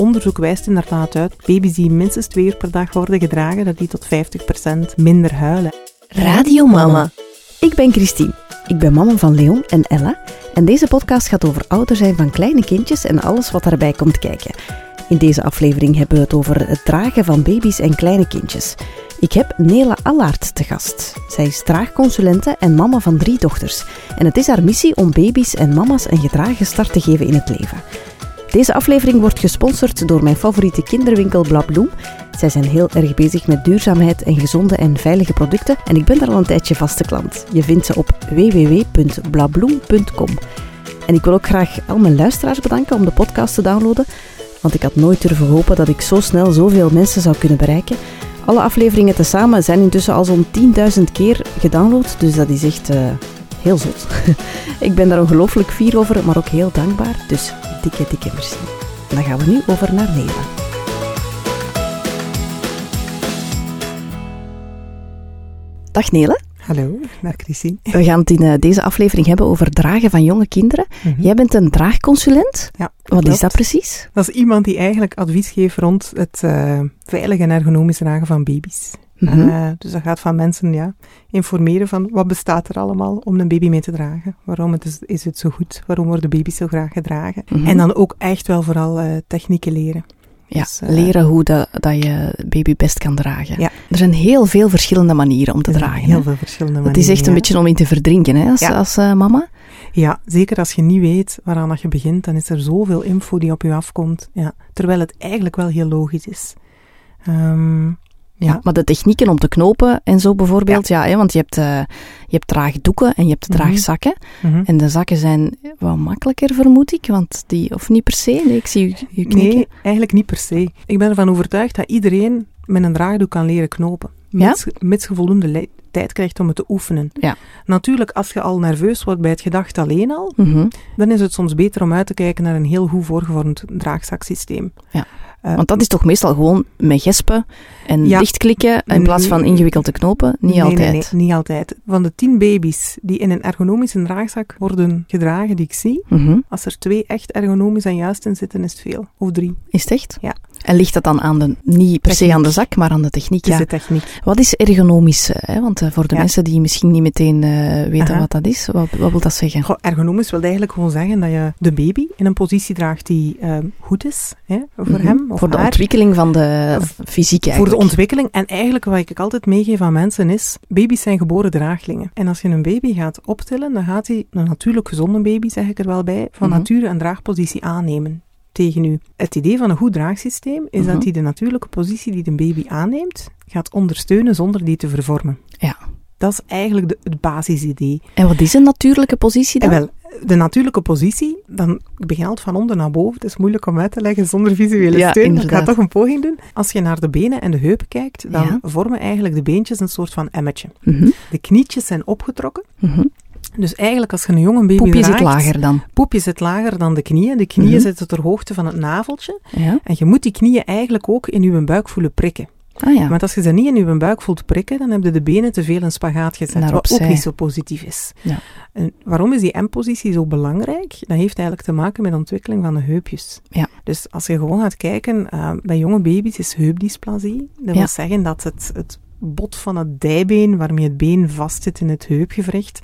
onderzoek wijst inderdaad uit, baby's die minstens twee uur per dag worden gedragen, dat die tot 50% minder huilen. Radio Mama. Ik ben Christine. Ik ben mama van Leon en Ella. En deze podcast gaat over ouder zijn van kleine kindjes en alles wat daarbij komt kijken. In deze aflevering hebben we het over het dragen van baby's en kleine kindjes. Ik heb Nela Allaert te gast. Zij is draagconsulente en mama van drie dochters. En het is haar missie om baby's en mama's een gedragen start te geven in het leven. Deze aflevering wordt gesponsord door mijn favoriete kinderwinkel Blabloem. Zij zijn heel erg bezig met duurzaamheid en gezonde en veilige producten en ik ben daar al een tijdje vaste klant. Je vindt ze op www.blabloem.com. En ik wil ook graag al mijn luisteraars bedanken om de podcast te downloaden, want ik had nooit durven hopen dat ik zo snel zoveel mensen zou kunnen bereiken. Alle afleveringen tezamen zijn intussen al zo'n 10.000 keer gedownload, dus dat is echt uh, heel zot. ik ben daar ongelooflijk fier over, maar ook heel dankbaar, dus dikke, dikke merci. En dan gaan we nu over naar Nederland. Dag Nele. Hallo, dag Christine. We gaan het in uh, deze aflevering hebben over dragen van jonge kinderen. Mm -hmm. Jij bent een draagconsulent. Ja, Wat is dat precies? Dat is iemand die eigenlijk advies geeft rond het uh, veilig en ergonomisch dragen van baby's. Mm -hmm. uh, dus dat gaat van mensen ja, informeren van wat bestaat er allemaal om een baby mee te dragen. Waarom het is, is het zo goed? Waarom worden baby's zo graag gedragen? Mm -hmm. En dan ook echt wel vooral uh, technieken leren. Ja, dus, uh, leren hoe de, dat je baby best kan dragen. Ja. Er zijn heel veel verschillende manieren om te dragen. Heel hè? veel verschillende Het manieren. is echt een ja. beetje om in te verdrinken hè, als, Ja. als mama. Ja, zeker als je niet weet waaraan dat je begint, dan is er zoveel info die op je afkomt. Ja, terwijl het eigenlijk wel heel logisch is. Um, ja. Maar de technieken om te knopen en zo bijvoorbeeld, ja, ja hè, want je hebt, uh, je hebt draagdoeken en je hebt draagzakken. Mm -hmm. En de zakken zijn wat makkelijker, vermoed ik, want die, of niet per se? Nee, ik zie u knikken. Nee, eigenlijk niet per se. Ik ben ervan overtuigd dat iedereen met een draagdoek kan leren knopen. Mits, ja? mits je voldoende tijd krijgt om het te oefenen. Ja. Natuurlijk, als je al nerveus wordt bij het gedacht alleen al, mm -hmm. dan is het soms beter om uit te kijken naar een heel goed voorgevormd draagzaksysteem. Ja. Uh, Want dat is toch meestal gewoon met gespen en ja, dichtklikken in plaats van ingewikkeld te knopen? Niet nee, altijd. Nee, nee, niet altijd. Van de tien baby's die in een ergonomische draagzak worden gedragen, die ik zie, mm -hmm. als er twee echt ergonomisch en juist in zitten, is het veel. Of drie. Is het echt? Ja. En ligt dat dan aan de, niet per se aan de zak, maar aan de techniek? Het is ja. de techniek. Wat is ergonomisch? Hè? Want uh, voor de ja. mensen die misschien niet meteen uh, weten Aha. wat dat is, wat, wat wil dat zeggen? Goh, ergonomisch wil eigenlijk gewoon zeggen dat je de baby in een positie draagt die uh, goed is hè, voor mm -hmm. hem of Voor de haar. ontwikkeling van de fysiek eigenlijk. Voor de ontwikkeling. En eigenlijk wat ik altijd meegeef aan mensen is, baby's zijn geboren draaglingen. En als je een baby gaat optillen, dan gaat hij, een natuurlijk gezonde baby zeg ik er wel bij, van Mhm. nature een draagpositie aannemen tegen u. Het idee van een goed draagsysteem is Mhm. dat hij de natuurlijke positie die de baby aanneemt, gaat ondersteunen zonder die te vervormen. Ja. Dat is eigenlijk de, het basisidee. En wat is een natuurlijke positie dan? En wel, de natuurlijke positie, dan ik begin altijd van onder naar boven. Het is moeilijk om uit te leggen zonder visuele Ja, steun. inderdaad. Ik ga toch een poging doen. Als je naar de benen en de heupen kijkt, dan Ja. vormen eigenlijk de beentjes een soort van emmetje. Mm -hmm. De knietjes zijn opgetrokken. -hmm. Dus eigenlijk als je een jonge baby Poepje draagt, zit lager dan. Poepje zit lager dan de knieën. De knieën Mhm. zitten ter hoogte van het naveltje. Ja. En je moet die knieën eigenlijk ook in je buik voelen prikken. Ah ja. Want als je ze niet in je buik voelt prikken, dan heb je de benen te veel in spagaat gezet, wat ook niet zo positief is. Ja. En waarom is die M-positie zo belangrijk? Dat heeft eigenlijk te maken met de ontwikkeling van de heupjes. Ja. Dus als je gewoon gaat kijken, uh, bij jonge baby's is heupdysplasie. Dat wil zeggen dat het, het bot van het dijbeen, waarmee het been vastzit in het heupgewricht,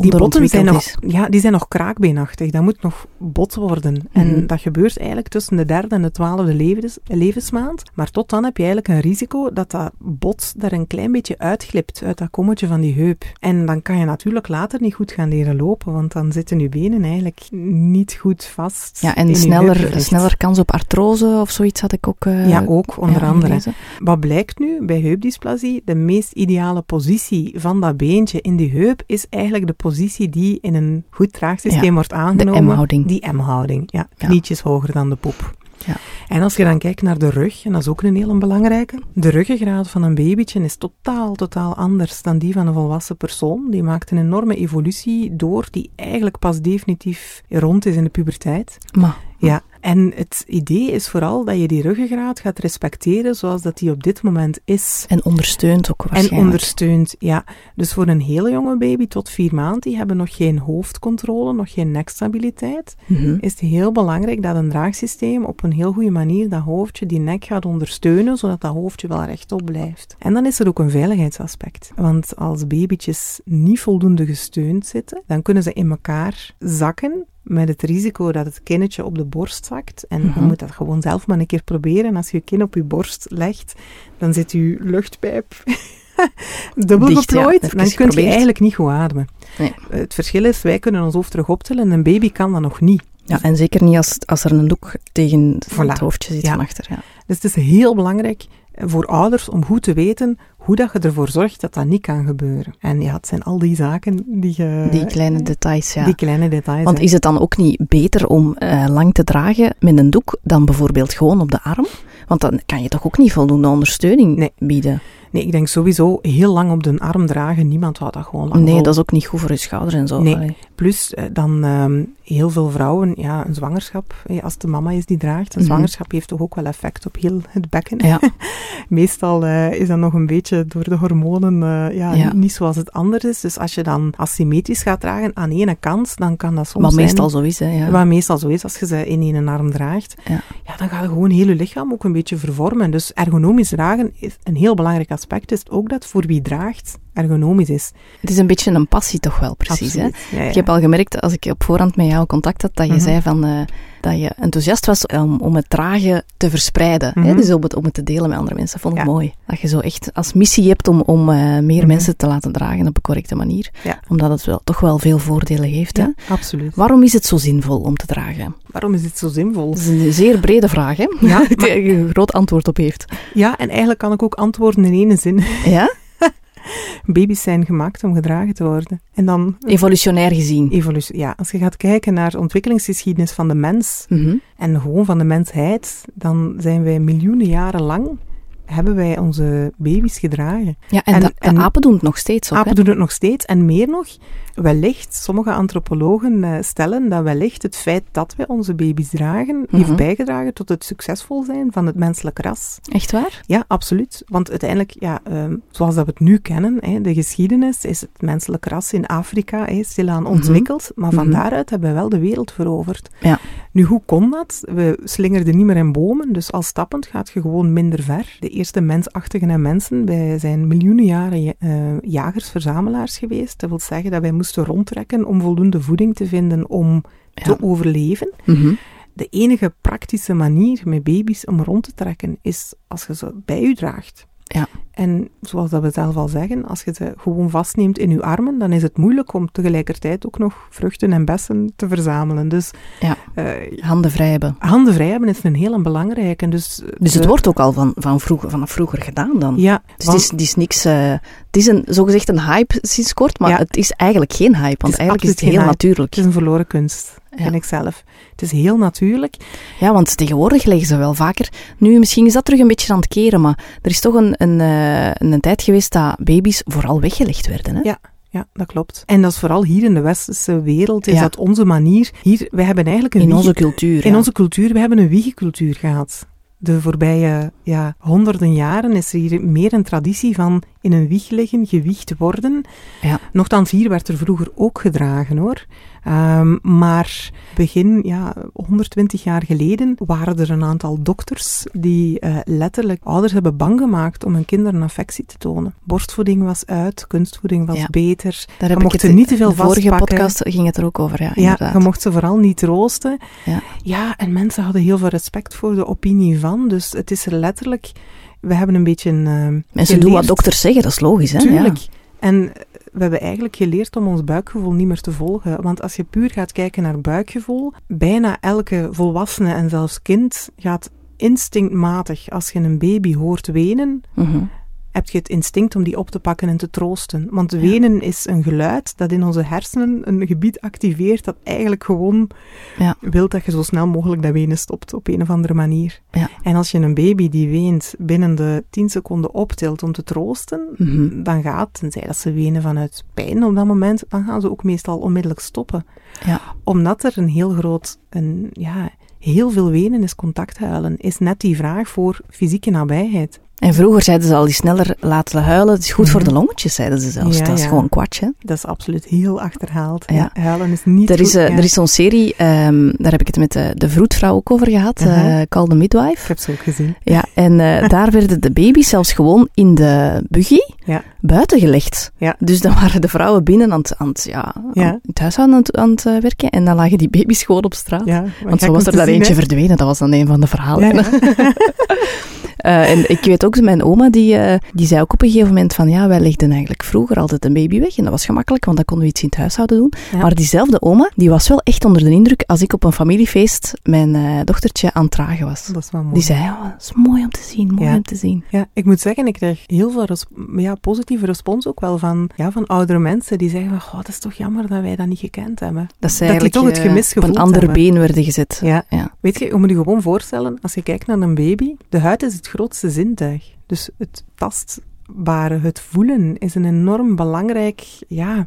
die botten zijn nog, is. ja, die zijn nog kraakbeenachtig. Dat moet nog bot worden. Mhm. En dat gebeurt eigenlijk tussen de derde en de twaalfde levens, levensmaand. Maar tot dan heb je eigenlijk een risico dat dat bot er een klein beetje uitglipt uit dat kommetje van die heup. En dan kan je natuurlijk later niet goed gaan leren lopen, want dan zitten je benen eigenlijk niet goed vast. Ja, en sneller, sneller kans op artrose of zoiets had ik ook. Uh, Ja, ook, onder ja, andere. Wat blijkt nu bij heupdysplasie? De meest ideale positie van dat beentje in die heup is eigenlijk de positie die in een goed draagsysteem Ja, wordt aangenomen. M-houding. Die M-houding, ja. Ja. Knietjes hoger dan de poep. Ja. En als je dan kijkt naar de rug, en dat is ook een hele belangrijke, de ruggengraat van een babytje is totaal, totaal anders dan die van een volwassen persoon. Die maakt een enorme evolutie door, die eigenlijk pas definitief rond is in de puberteit. Maar, Ja, En het idee is vooral dat je die ruggengraat gaat respecteren zoals dat die op dit moment is. En ondersteunt ook waarschijnlijk. En ondersteunt, ja. Dus voor een hele jonge baby tot vier maanden, die hebben nog geen hoofdcontrole, nog geen nekstabiliteit, Mhm. is het heel belangrijk dat een draagsysteem op een heel goede manier dat hoofdje, die nek gaat ondersteunen, zodat dat hoofdje wel rechtop blijft. En dan is er ook een veiligheidsaspect. Want als babytjes niet voldoende gesteund zitten, dan kunnen ze in elkaar zakken met het risico dat het kinnetje op de borst zakt. En Mhm. je moet dat gewoon zelf maar een keer proberen. Als je je kin op je borst legt, dan zit je luchtpijp dubbel Dicht, geplooid. Dan kun je eigenlijk niet goed ademen. Nee. Het verschil is, wij kunnen ons hoofd terug optillen en een baby kan dat nog niet. Ja, en zeker niet als, als er een doek tegen Voilà. het hoofdje zit Ja. van achter. Ja. Dus het is heel belangrijk voor ouders om goed te weten hoe dat je ervoor zorgt dat dat niet kan gebeuren. En ja, het zijn al die zaken die je... Die kleine details, ja. die kleine details. Want is het dan ook niet beter om eh, lang te dragen met een doek dan bijvoorbeeld gewoon op de arm? Want dan kan je toch ook niet voldoende ondersteuning Nee. bieden? Nee, ik denk sowieso heel lang op de arm dragen. Niemand houdt dat gewoon lang Nee, vol. dat is ook niet goed voor je schouders en zo. Nee. Allee. Plus eh, dan ehm, heel veel vrouwen, ja, een zwangerschap, eh, als de mama is die draagt, een Mhm. zwangerschap heeft toch ook wel effect op heel het bekken. Ja. Meestal eh, is dat nog een beetje door de hormonen eh, ja, Ja. Niet, zoals het anders is. Dus als je dan asymmetrisch gaat dragen aan ene kant, dan kan dat soms Wat zijn- meestal zo is, hè. Ja. Wat meestal zo is als je ze in één arm draagt. Ja. Ja, dan gaat gewoon heel je lichaam ook een beetje vervormen. Dus ergonomisch dragen is een heel belangrijk aspect. Is ook dat voor wie draagt ergonomisch is. Het is een beetje een passie toch wel, precies. Hè? Absoluut. Ja, ja. Ik heb al gemerkt, als ik op voorhand met jou contact had, dat je Mhm. zei van, eh, dat je enthousiast was om, om het dragen te verspreiden. hè? Mhm. Dus om het, om het te delen met andere mensen. Dat vond ik Ja. mooi. Dat je zo echt als missie hebt om, om eh, meer Mhm. mensen te laten dragen op een correcte manier. Ja. Omdat het wel, toch wel veel voordelen heeft. Hè? Ja, absoluut. Waarom is het zo zinvol om te dragen? Waarom is dit zo zinvol? Dat is een zeer brede vraag, hè? Ja, Die je een groot antwoord op heeft. Ja, en eigenlijk kan ik ook antwoorden in één zin. Ja? Baby's zijn gemaakt om gedragen te worden. En dan Evolutionair gezien. evolutie. Ja, als je gaat kijken naar de ontwikkelingsgeschiedenis van de mens Mhm. en gewoon van de mensheid, dan zijn wij miljoenen jaren lang hebben wij onze baby's gedragen. Ja, en, En- de, de en- apen doen het nog steeds ook, hè? Apen doen het nog steeds en meer nog. Wellicht, sommige antropologen eh, stellen dat wellicht het feit dat wij onze baby's dragen, Mhm. heeft bijgedragen tot het succesvol zijn van het menselijk ras. Echt waar? Ja, absoluut. Want uiteindelijk, ja, ehm, zoals dat we het nu kennen, hè, de geschiedenis, is het menselijk ras in Afrika hè, stilaan Mhm. ontwikkeld. Maar van Mhm. daaruit hebben we wel de wereld veroverd. Ja. Nu, hoe kon dat? We slingerden niet meer in bomen, dus al stappend gaat je gewoon minder ver. De eerste mensachtigen en mensen, wij zijn miljoenen jaren ja- eh, jagers-verzamelaars geweest. Dat wil zeggen dat wij moesten rondtrekken om voldoende voeding te vinden om Ja. te overleven. Mhm. De enige praktische manier met baby's om rond te trekken is als je ze bij je draagt. Ja. En zoals dat we zelf al zeggen, als je ze gewoon vastneemt in je armen, dan is het moeilijk om tegelijkertijd ook nog vruchten en bessen te verzamelen. Dus Ja. eh, Handen vrij hebben. handen vrij hebben is een heel belangrijke. Dus, Dus het de- wordt ook al van, van vroeger, vanaf vroeger gedaan dan? Ja, Dus want het, is, het is niks... eh, het is een, zogezegd een hype sinds kort, maar Ja. het is eigenlijk geen hype, want eigenlijk is het heel natuurlijk. het is een verloren kunst, Ja. vind ik zelf. Het is heel natuurlijk. Ja, want tegenwoordig leggen ze wel vaker... Nu, misschien is dat terug een beetje aan het keren, maar er is toch een, een, eh, een tijd geweest dat baby's vooral weggelegd werden. Hè? Ja. Ja, dat klopt. En dat is vooral hier in de westerse wereld, is Ja. dat onze manier. Hier, wij hebben eigenlijk een In onze cultuur. In ja. onze cultuur, we hebben een wiegencultuur gehad. De voorbije ja, honderden jaren is er hier meer een traditie van in een wieg liggen, gewiegd worden. Ja. Nochtans, hier werd er vroeger ook gedragen hoor. Ehm, maar begin ja, 120 jaar geleden waren er een aantal dokters die eh, letterlijk ouders hebben bang gemaakt om hun kinderen affectie te tonen. Borstvoeding was uit, kunstvoeding was Ja. beter. Daar je heb mocht ik het, niet te veel de vorige vastpakken. podcast ging het er ook over, ja, Ja, je mocht ze vooral niet troosten. Ja. ja, en mensen hadden heel veel respect voor de opinie van. Dus het is er letterlijk... We hebben een beetje... eh, Mensen doen wat dokters zeggen, dat is logisch. Hè? Tuurlijk. Ja. En we hebben eigenlijk geleerd om ons buikgevoel niet meer te volgen. Want als je puur gaat kijken naar buikgevoel, bijna elke volwassene en zelfs kind gaat instinctmatig, als je een baby hoort wenen, Mhm. Heb je het instinct om die op te pakken en te troosten. Want Ja. wenen is een geluid dat in onze hersenen een gebied activeert dat eigenlijk gewoon Ja. wil dat je zo snel mogelijk dat wenen stopt op een of andere manier. Ja. En als je een baby die weent binnen de 10 seconden optilt om te troosten, Mhm. dan gaat, tenzij dat ze wenen vanuit pijn op dat moment, dan gaan ze ook meestal onmiddellijk stoppen. Ja. Omdat er een heel groot een, ja, heel veel wenen is contacthuilen, is net die vraag voor fysieke nabijheid. En vroeger zeiden ze al die sneller laten huilen. Het is goed voor de longetjes, zeiden ze zelfs. Ja, dat is ja. gewoon kwartje. Dat is absoluut heel achterhaald. Ja. Huilen is niet Er is, goed. eh, ja. er is zo'n serie, ehm, daar heb ik het met de, de vroedvrouw ook over gehad, eh, Call the Ik Midwife. heb ze ook gezien. Ja, en eh, daar werden de baby's zelfs gewoon in de buggy buiten gelegd. Ja. Dus dan waren de vrouwen binnen aan het, aan het, ja, aan het huishouden aan het, aan het, eh, werken en dan lagen die baby's gewoon op straat. Ja, Want zo was er daar eentje verdwenen, dat was dan een van de verhalen. Eh, en ik weet ook, mijn oma, die, eh, die zei ook op een gegeven moment van, ja, wij legden eigenlijk vroeger altijd een baby weg. En dat was gemakkelijk, want dan konden we iets in het huishouden doen. Ja. Maar diezelfde oma, die was wel echt onder de indruk als ik op een familiefeest mijn eh, dochtertje aan het dragen was. Dat is wel mooi. Die zei, ja, dat is mooi om te zien, mooi Ja. om te zien. Ja, ik moet zeggen, ik krijg heel veel ja, positieve respons ook wel van, ja, van oudere mensen die zeggen van, goh, het is toch jammer dat wij dat niet gekend hebben. Dat ze die eigenlijk toch het gemis op een ander hebben. been werden gezet. Ja. Ja. Weet je, je moet je gewoon voorstellen, als je kijkt naar een baby, de huid is het grootste zintuig. Dus het tastbare, het voelen is een enorm belangrijk, ja,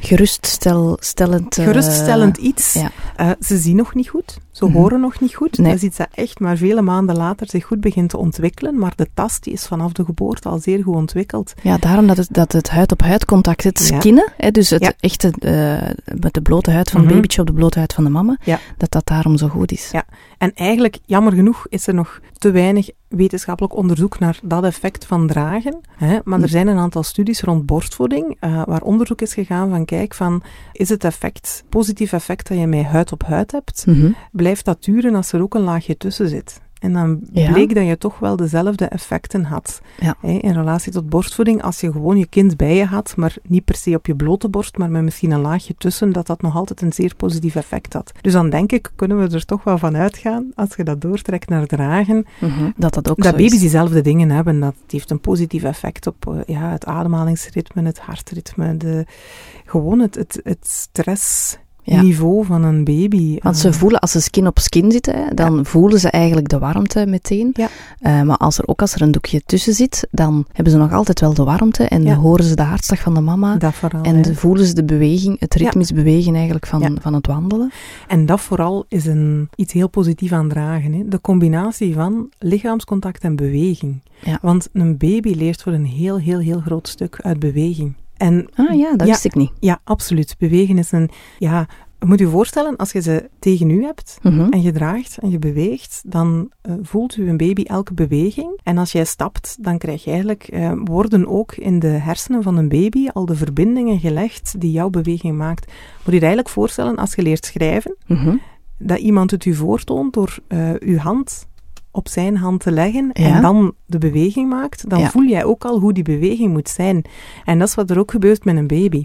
Geruststellend. eh, geruststellend iets. ja. Eh, ze zien nog niet goed, ze Mhm. horen nog niet goed. Nee. Dat is iets dat echt maar vele maanden later zich goed begint te ontwikkelen, maar de tast die is vanaf de geboorte al zeer goed ontwikkeld. Ja, daarom dat het, dat het huid-op-huid contact, het Ja. skinnen, hè, dus het Ja. echte, eh, met de blote huid van het Mhm. babytje op de blote huid van de mama, Ja. dat dat daarom zo goed is. Ja. En eigenlijk, jammer genoeg, is er nog te weinig wetenschappelijk onderzoek naar dat effect van dragen. Hè? Maar er zijn een aantal studies rond borstvoeding, eh, waar onderzoek is gegaan van, kijk, van, is het effect, positief effect dat je met huid op huid hebt, Mhm. Blijft dat duren als er ook een laagje tussen zit? En dan Ja. bleek dat je toch wel dezelfde effecten had Ja. hè, in relatie tot borstvoeding. Als je gewoon je kind bij je had, maar niet per se op je blote borst, maar met misschien een laagje tussen, dat dat nog altijd een zeer positief effect had. Dus dan denk ik, kunnen we er toch wel van uitgaan, als je dat doortrekt naar dragen, Mhm. Dat dat ook dat baby's is. diezelfde dingen hebben. Dat heeft een positief effect op eh, ja, het ademhalingsritme, het hartritme, de, gewoon het, het, het stressniveau van een baby. Want ze Eh, voelen, als ze skin op skin zitten, dan voelen ze eigenlijk de warmte meteen. Ja. Eh, maar als er ook als er een doekje tussen zit, dan hebben ze nog altijd wel de warmte en horen ze de hartslag van de mama. dat vooral. En hè. voelen ze de beweging, het ritmisch bewegen eigenlijk van, van het wandelen. En dat vooral is een, iets heel positiefs aan dragen. Hè? De combinatie van lichaamscontact en beweging. Want een baby leert voor een heel, heel, heel groot stuk uit beweging. En Ah ja, dat Ja. wist ik niet. ja, absoluut. Bewegen is een... Ja, moet je voorstellen, als je ze tegen u hebt Mhm. en je draagt en je beweegt, dan eh, voelt u een baby elke beweging. En als jij stapt, dan krijg je eigenlijk, eh, worden ook in de hersenen van een baby al de verbindingen gelegd die jouw beweging maakt. Moet je je eigenlijk voorstellen, als je leert schrijven, Mhm. dat iemand het u voortoont door eh, uw hand op zijn hand te leggen Ja. en dan de beweging maakt, dan Ja. voel jij ook al hoe die beweging moet zijn. En dat is wat er ook gebeurt met een baby.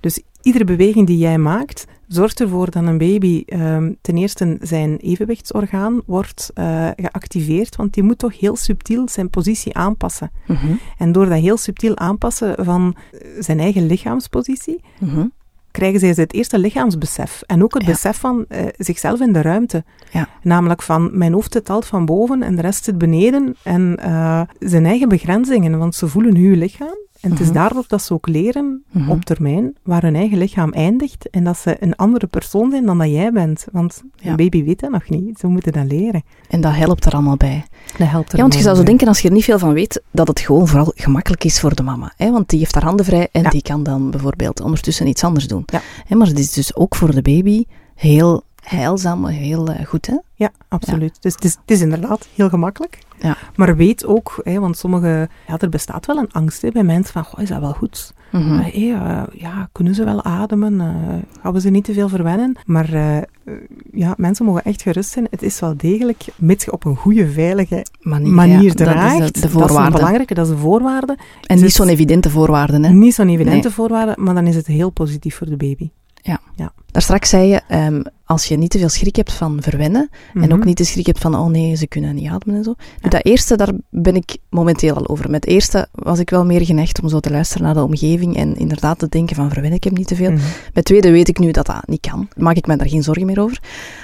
Dus iedere beweging die jij maakt, zorgt ervoor dat een baby ehm, ten eerste zijn evenwichtsorgaan wordt eh, geactiveerd, want die moet toch heel subtiel zijn positie aanpassen. Mhm. En door dat heel subtiel aanpassen van eh, zijn eigen lichaamspositie, Mhm. Krijgen zij het eerste lichaamsbesef. En ook het Ja. besef van eh, zichzelf in de ruimte. Ja. Namelijk van, mijn hoofd zit altijd van boven en de rest zit beneden. En eh, zijn eigen begrenzingen, want ze voelen hun lichaam. En het is Mhm. daardoor dat ze ook leren, Mhm. op termijn, waar hun eigen lichaam eindigt. En dat ze een andere persoon zijn dan dat jij bent. Want Ja. een baby weet dat nog niet. Ze moeten dat leren. En dat helpt er allemaal bij. Dat helpt er Ja, want je zou zo denken, als je er niet veel van weet, dat het gewoon vooral gemakkelijk is voor de mama. Hè? Want die heeft haar handen vrij en Ja. die kan dan bijvoorbeeld ondertussen iets anders doen. Ja. Hè, maar het is dus ook voor de baby heel heilzaam, heel eh, goed. Hè? Ja, absoluut. Dus het is, het is inderdaad heel gemakkelijk. Ja. Maar weet ook, hè, want sommige, ja, er bestaat wel een angst hè, bij mensen van, goh, is dat wel goed? Eh, ja, kunnen ze wel ademen? Eh, gaan we ze niet te veel verwennen? Maar eh, ja, mensen mogen echt gerust zijn. Het is wel degelijk, mits je op een goede, veilige Manier, manier ja, draagt. Dat is de, de Dat is een voorwaarde. belangrijke, dat is de voorwaarde. en niet Dus- zo'n evidente voorwaarden. Hè? Niet zo'n evidente Nee. voorwaarde, maar dan is het heel positief voor de baby. Daar straks zei je, ehm, als je niet te veel schrik hebt van verwennen, en Mhm. ook niet de schrik hebt van, oh nee, ze kunnen niet ademen en zo. Nu, Ja. dat eerste, daar ben ik momenteel al over. Met het eerste was ik wel meer geneigd om zo te luisteren naar de omgeving en inderdaad te denken van, verwen ik hem niet te veel. Mhm. Het tweede weet ik nu dat dat niet kan. Maak ik me daar geen zorgen meer over.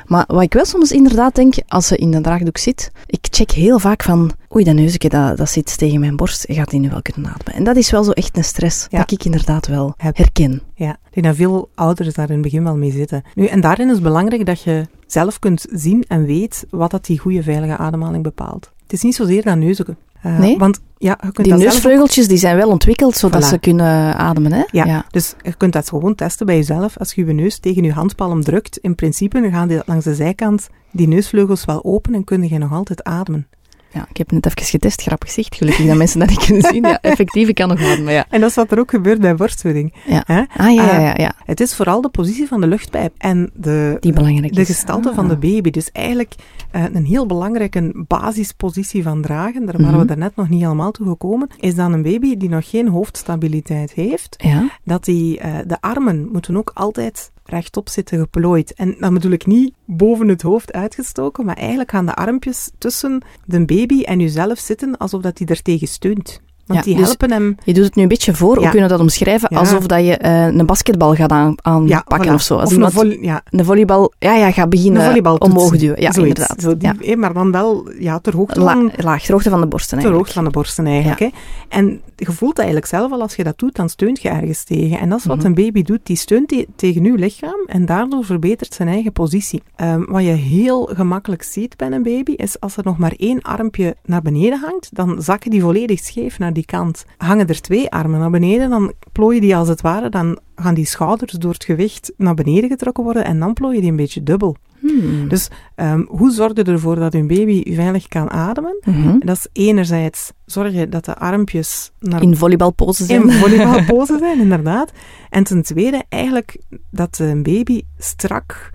Maar wat ik wel soms inderdaad denk, als ze in een draagdoek zit, ik check heel vaak van, oei, dat neusje, dat, dat zit tegen mijn borst, gaat die nu wel kunnen ademen? En dat is wel zo echt een stress, Ja. dat ik inderdaad wel herken. Ja, denk dat veel ouders daar in het begin wel mee zitten. Nu, en daarin is het belangrijk dat je zelf kunt zien en weet wat dat die goede veilige ademhaling bepaalt. Het is niet zozeer dat neusje. Eh, Nee? Want ja, je kunt Die dat zelf neusvleugeltjes die zijn wel ontwikkeld zodat Voilà. ze kunnen ademen, hè? Ja, dus je kunt dat gewoon testen bij jezelf. Als je je neus tegen je handpalm drukt, in principe dan gaan die langs de zijkant die neusvleugels wel open en kun je nog altijd ademen. Ja, ik heb net even getest, grappig gezicht. Gelukkig dat mensen dat niet kunnen zien. Ja, effectief, ik kan nog ademen, ja. En dat is wat er ook gebeurt bij borstvoeding. Ja. Ah, ja, ja, ja, ja. Het is vooral de positie van de luchtpijp en de, Die belangrijk de gestalte Ah. van de baby. Dus eigenlijk eh, een heel belangrijke basispositie van dragen, daar waren Mhm. we daarnet nog niet helemaal toe gekomen, is dan een baby die nog geen hoofdstabiliteit heeft, Ja, dat die, eh, de armen moeten ook altijd rechtop zitten geplooid. En dan bedoel ik niet boven het hoofd uitgestoken, maar eigenlijk gaan de armpjes tussen de baby en jezelf zitten alsof dat die er tegen steunt. Want Ja, die dus- helpen hem... je doet het nu een beetje voor. Ja. kunnen we dat omschrijven? Alsof dat je eh, een basketbal gaat aan, aanpakken voilà. of zo. Als Of een, ja, een volleybal, ja, ja, gaat beginnen omhoog duwen. Ja, Zoiets. inderdaad. Zo die, Maar dan wel ja, ter hoogte La, van laag, ter hoogte van de borsten Ter eigenlijk. hoogte van de borsten eigenlijk. Hè? En je voelt eigenlijk zelf al, als je dat doet, dan steunt je ergens tegen. En dat is wat Mhm. een baby doet. Die steunt te- tegen je lichaam en daardoor verbetert zijn eigen positie. Ehm, wat je heel gemakkelijk ziet bij een baby, is als er nog maar één armpje naar beneden hangt, dan zakken die volledig scheef naar die kant. Hangen er twee armen naar beneden, dan plooien die als het ware, dan gaan die schouders door het gewicht naar beneden getrokken worden en dan plooien die een beetje dubbel. Hmm. Dus ehm, hoe zorg je ervoor dat je baby veilig kan ademen? Mhm. Dat is enerzijds zorgen dat de armpjes naar In volleybalpose zijn. in volleybalpose zijn, inderdaad. En ten tweede eigenlijk dat een baby strak,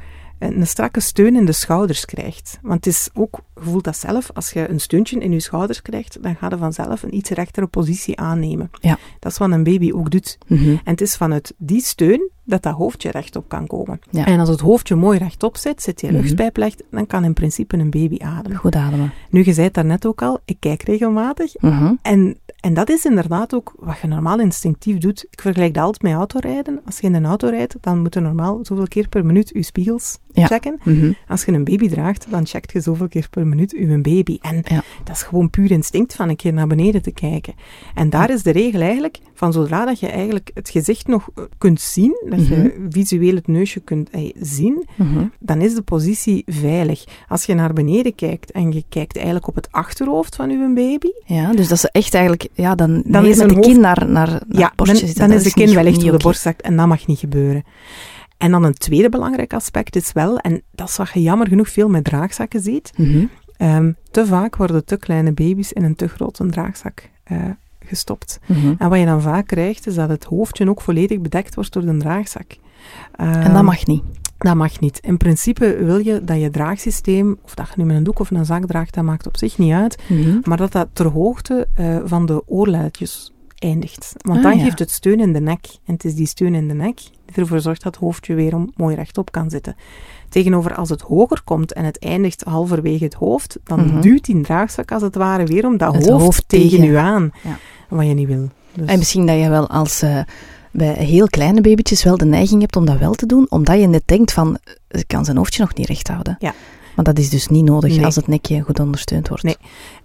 een strakke steun in de schouders krijgt. Want het is ook, je voelt dat zelf, als je een steuntje in je schouders krijgt, dan gaat je vanzelf een iets rechtere positie aannemen. Ja. Dat is wat een baby ook doet. Mhm. En het is vanuit die steun dat dat hoofdje rechtop kan komen. Ja. En als het hoofdje mooi rechtop zit, zit die Mhm. luchtpijp legt, dan kan in principe een baby ademen. Goed ademen. Nu, je zei het daarnet ook al, ik kijk regelmatig. Mhm. En, en dat is inderdaad ook wat je normaal instinctief doet. Ik vergelijk dat altijd met autorijden. Als je in een auto rijdt, dan moet je normaal zoveel keer per minuut je spiegels Ja. checken. Mhm. Als je een baby draagt, dan checkt je zoveel keer per minuut je baby. En Ja. dat is gewoon puur instinct van een keer naar beneden te kijken. En daar is de regel eigenlijk van zodra dat je eigenlijk het gezicht nog eh, kunt zien, dat je visueel het neusje kunt eh, zien, Mhm. dan is de positie veilig. Als je naar beneden kijkt en je kijkt eigenlijk op het achterhoofd van je baby, Ja, dus dat ze echt eigenlijk, ja, dan, Dan is met de hoofd- kin naar, naar, naar ja, dan, dan is de kin niet- wellicht niet op de oké. borst zakt en dat mag niet gebeuren. En dan een tweede belangrijk aspect is wel, en dat is wat je jammer genoeg veel met draagzakken ziet, Mhm. ehm, te vaak worden te kleine baby's in een te grote draagzak eh, gestopt. Mhm. En wat je dan vaak krijgt, is dat het hoofdje ook volledig bedekt wordt door de draagzak. En dat Ehm, mag niet. Dat mag niet. In principe wil je dat je draagsysteem, of dat je nu met een doek of een zak draagt, dat maakt op zich niet uit, maar dat dat ter hoogte eh, van de oorluidjes eindigt. Want Ah, dan ja. geeft het steun in de nek. En het is die steun in de nek die ervoor zorgt dat het hoofdje weer om, mooi rechtop kan zitten. Tegenover als het hoger komt en het eindigt halverwege het hoofd, dan Mhm. duwt die draagzak als het ware weer om dat hoofd, hoofd tegen u aan. Ja. Wat je niet wil. Dus, En misschien dat je wel als eh, bij heel kleine babytjes wel de neiging hebt om dat wel te doen, omdat je net denkt van, eh, ik kan zijn hoofdje nog niet recht houden. Ja. Maar dat is dus niet nodig Nee. als het nekje goed ondersteund wordt. Nee.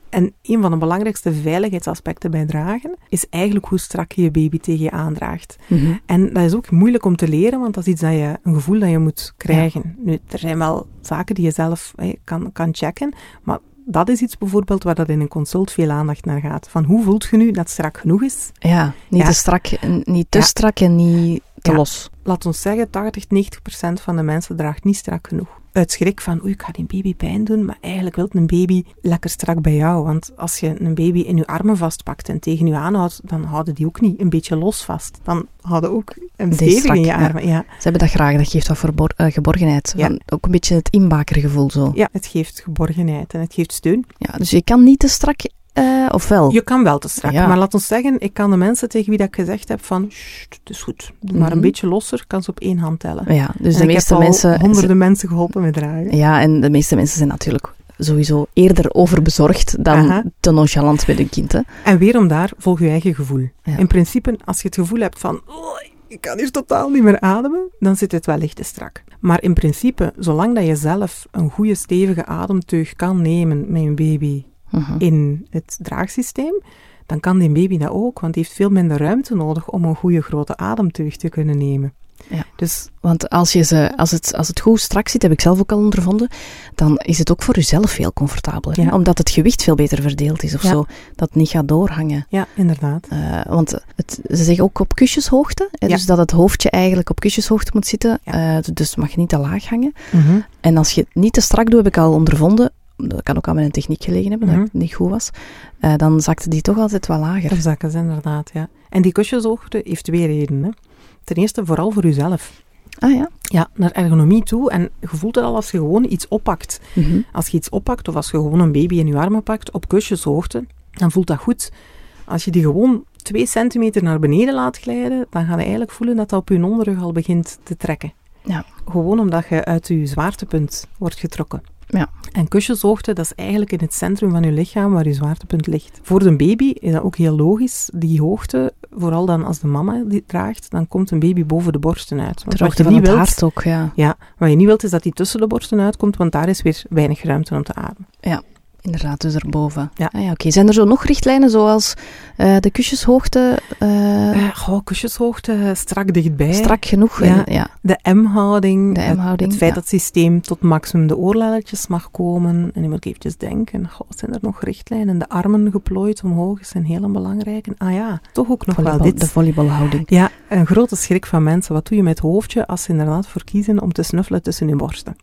En een van de belangrijkste veiligheidsaspecten bij dragen is eigenlijk hoe strak je je baby tegen je aandraagt. Mhm. En dat is ook moeilijk om te leren, want dat is iets dat je, een gevoel dat je moet krijgen. Nu, er zijn wel zaken die je zelf eh, kan, kan checken, maar dat is iets bijvoorbeeld waar dat in een consult veel aandacht naar gaat. Van hoe voelt je nu dat strak genoeg is? Ja, niet Ja. te strak, en niet te Ja. strak en niet te Ja. los. Laat ons zeggen, 80, 90 procent van de mensen draagt niet strak genoeg. Uit schrik van, oei, ik ga die baby pijn doen, maar eigenlijk wil een baby lekker strak bij jou. Want als je een baby in je armen vastpakt en tegen je aanhoudt, dan houden die ook niet een beetje los vast. Dan houden ook een stevig in je armen. Ja. Ze hebben dat graag, dat geeft wat verbor- eh, geborgenheid. Ja. Van, ook een beetje het inbakergevoel zo. ja, het geeft geborgenheid en het geeft steun. Ja, dus je kan niet te strak, of wel? Je kan wel te strak, Ja. maar laat ons zeggen, ik kan de mensen tegen wie dat ik gezegd heb van, "Sst, het is goed, doe maar een Mhm. beetje losser, kan ze op één hand tellen. Ja, dus En de ik meeste mensen... honderden mensen geholpen met dragen. Ja, en de meeste mensen zijn natuurlijk sowieso eerder overbezorgd dan Aha. te nonchalant met hun kind. Hè. En weerom daar, volg je eigen gevoel. Ja. In principe, als je het gevoel hebt van, "Oh, ik kan hier totaal niet meer ademen, dan zit het wellicht te strak. Maar in principe, zolang dat je zelf een goede stevige ademteug kan nemen met je baby Mhm. in het draagsysteem, dan kan die baby dat ook, want die heeft veel minder ruimte nodig om een goede grote ademteug te kunnen nemen. Ja. Dus Want als, je ze, als, het, als het goed strak zit, heb ik zelf ook al ondervonden, dan is het ook voor jezelf veel comfortabeler. Ja. Omdat het gewicht veel beter verdeeld is of Ja. zo. Dat het niet gaat doorhangen. ja, inderdaad. Eh, want het, ze zeggen ook op kusjeshoogte. Hè. Dus dat het hoofdje eigenlijk op kusjeshoogte moet zitten. Eh, dus mag je niet te laag hangen. Mhm. En als je het niet te strak doet, heb ik al ondervonden, dat kan ook aan mijn techniek gelegen hebben, Mhm. dat het niet goed was, eh, dan zakte die toch altijd wel lager. Dan zakken ze inderdaad, ja. En die kusjeshoogte heeft twee redenen. Ten eerste, vooral voor uzelf. Ah ja. Ja, naar ergonomie toe. En je voelt het al als je gewoon iets oppakt. Mhm. Als je iets oppakt, of als je gewoon een baby in je armen pakt, op kusjeshoogte, dan voelt dat goed. Als je die gewoon twee centimeter naar beneden laat glijden, dan ga je eigenlijk voelen dat dat op je onderrug al begint te trekken. Ja. Gewoon omdat je uit je zwaartepunt wordt getrokken. Ja. En kusjeshoogte, dat is eigenlijk in het centrum van je lichaam waar je zwaartepunt ligt. Voor de baby is dat ook heel logisch, die hoogte, vooral dan als de mama die draagt, dan komt een baby boven de borsten uit. Want hoogte van niet het wilt, hart ook, ja. ja, wat je niet wilt is dat die tussen de borsten uitkomt, want daar is weer weinig ruimte om te ademen. Inderdaad, dus erboven. Ja. Ah, ja oké. Zijn er zo nog richtlijnen zoals eh, de kusjeshoogte Eh, goh, kusjeshoogte strak dichtbij. strak genoeg? ja. En, ja. De M-houding. De M-houding, Het, feit ja. dat het systeem tot maximum de oorlelletjes mag komen. En je moet eventjes denken, goh, zijn er nog richtlijnen? De armen geplooid omhoog is een hele belangrijke. Ah ja, toch ook nog wel dit. De volleybalhouding. Ja, een grote schrik van mensen. Wat doe je met het hoofdje als ze inderdaad voor kiezen om te snuffelen tussen je borsten?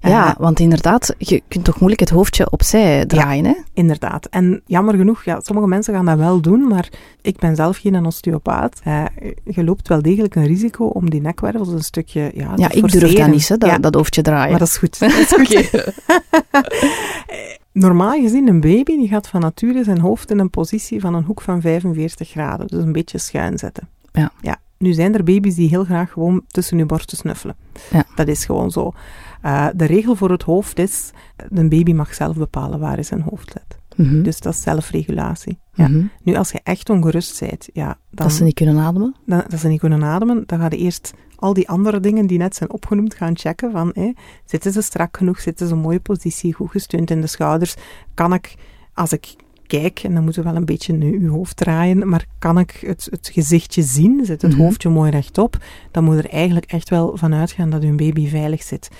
Ja, Eh, want inderdaad, je kunt toch moeilijk het hoofdje opzij draaien, hè? Inderdaad. En jammer genoeg, ja, sommige mensen gaan dat wel doen, maar ik ben zelf geen osteopaat. Eh, je loopt wel degelijk een risico om die nekwervels een stukje ja, Ja, ik durf dat niet, hè, dat, Ja, dat hoofdje draaien. maar dat is goed. Dat is goed. Normaal gezien, een baby die gaat van nature zijn hoofd in een positie van een hoek van 45 graden. Dus een beetje schuin zetten. Ja. ja. Nu zijn er baby's die heel graag gewoon tussen hun borsten snuffelen. Ja. Dat is gewoon zo. Eh, de regel voor het hoofd is, een baby mag zelf bepalen waar hij zijn hoofd zet. Mhm. Dus dat is zelfregulatie. Ja. Mhm. Nu, als je echt ongerust bent, ja, dan, Dat ze niet kunnen ademen. dan- dat ze niet kunnen ademen, dan ga je eerst al die andere dingen die net zijn opgenoemd gaan checken. Van, hé, zitten ze strak genoeg? Zitten ze in een mooie positie? Goed gesteund in de schouders? Kan ik, als ik kijk, en dan moeten we wel een beetje nu uw hoofd draaien, maar kan ik het, het gezichtje zien? Zit het Mhm. hoofdje mooi rechtop? Dan moet er eigenlijk echt wel van uitgaan dat uw baby veilig zit.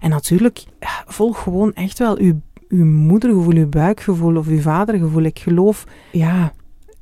En natuurlijk, volg gewoon echt wel uw, uw moedergevoel, uw buikgevoel of uw vadergevoel. Ik geloof, ja,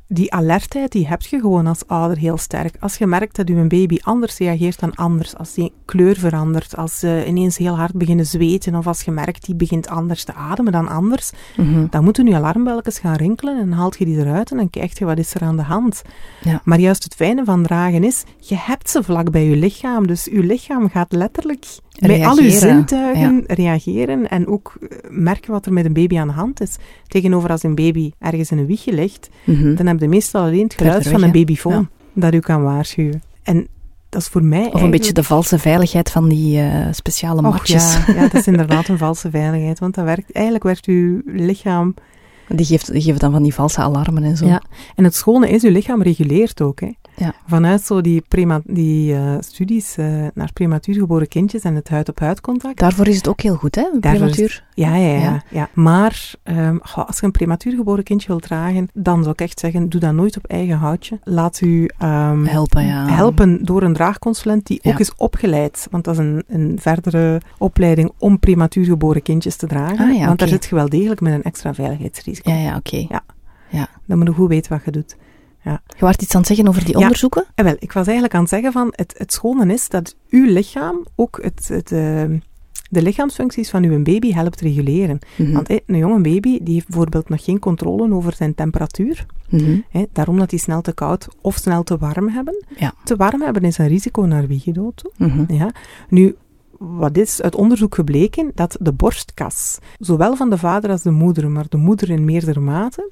die alertheid die heb je gewoon als ouder heel sterk. Als je merkt dat uw baby anders reageert dan anders, als die kleur verandert, als ze ineens heel hard beginnen zweten of als je merkt die begint anders te ademen dan anders, Mhm. dan moeten je alarmbelletjes gaan rinkelen en haalt je die eruit en dan kijk je wat is er aan de hand. Ja. Maar juist het fijne van dragen is, je hebt ze vlak bij je lichaam, dus je lichaam gaat letterlijk bij al Reageren, zintuigen reageren en ook eh, merken wat er met een baby aan de hand is. Tegenover als een baby ergens in een wiegje ligt, Mhm. dan heb je meestal alleen het geluid van een babyfoon dat u kan waarschuwen. En dat is voor mij Of een eigenlijk- beetje de valse veiligheid van die eh, speciale Och, matjes. ja, ja, dat is inderdaad een valse veiligheid, want dat werkt, eigenlijk werkt uw lichaam... Die, geeft, die geven dan van die valse alarmen en zo. Ja. En het schone is, uw lichaam reguleert ook. Hè. Ja. Vanuit zo die, prema, die eh, studies eh, naar prematuur geboren kindjes en het huid-op-huid contact. Daarvoor is het ook heel goed, hè? Is- Prematuur. Ja, ja, ja. Ja. ja. Maar ehm, goh, als je een prematuur geboren kindje wilt dragen, dan zou ik echt zeggen, doe dat nooit op eigen houtje. Laat u ehm, Helpen, ja. helpen door een draagconsulent die ook is opgeleid. Want dat is een, een verdere opleiding om prematuur geboren kindjes te dragen. Ah, want daar zit je wel degelijk met een extra veiligheidsrisico. Ja, ja, oké. Dan moet je goed weten wat je doet. Je waart iets aan het zeggen over die Ja. onderzoeken? En wel, ik was eigenlijk aan het zeggen van, het, het schone is dat uw lichaam ook het, het, ehm, de lichaamsfuncties van uw baby helpt reguleren. Mhm. Want hé, een jonge baby die heeft bijvoorbeeld nog geen controle over zijn temperatuur. Mhm. Hè, daarom dat die snel te koud of snel te warm hebben. Ja. Te warm hebben is een risico naar wiegedood toe. Mhm. Ja. Nu, wat is uit onderzoek gebleken? Dat de borstkas, zowel van de vader als de moeder, maar de moeder in meerdere mate,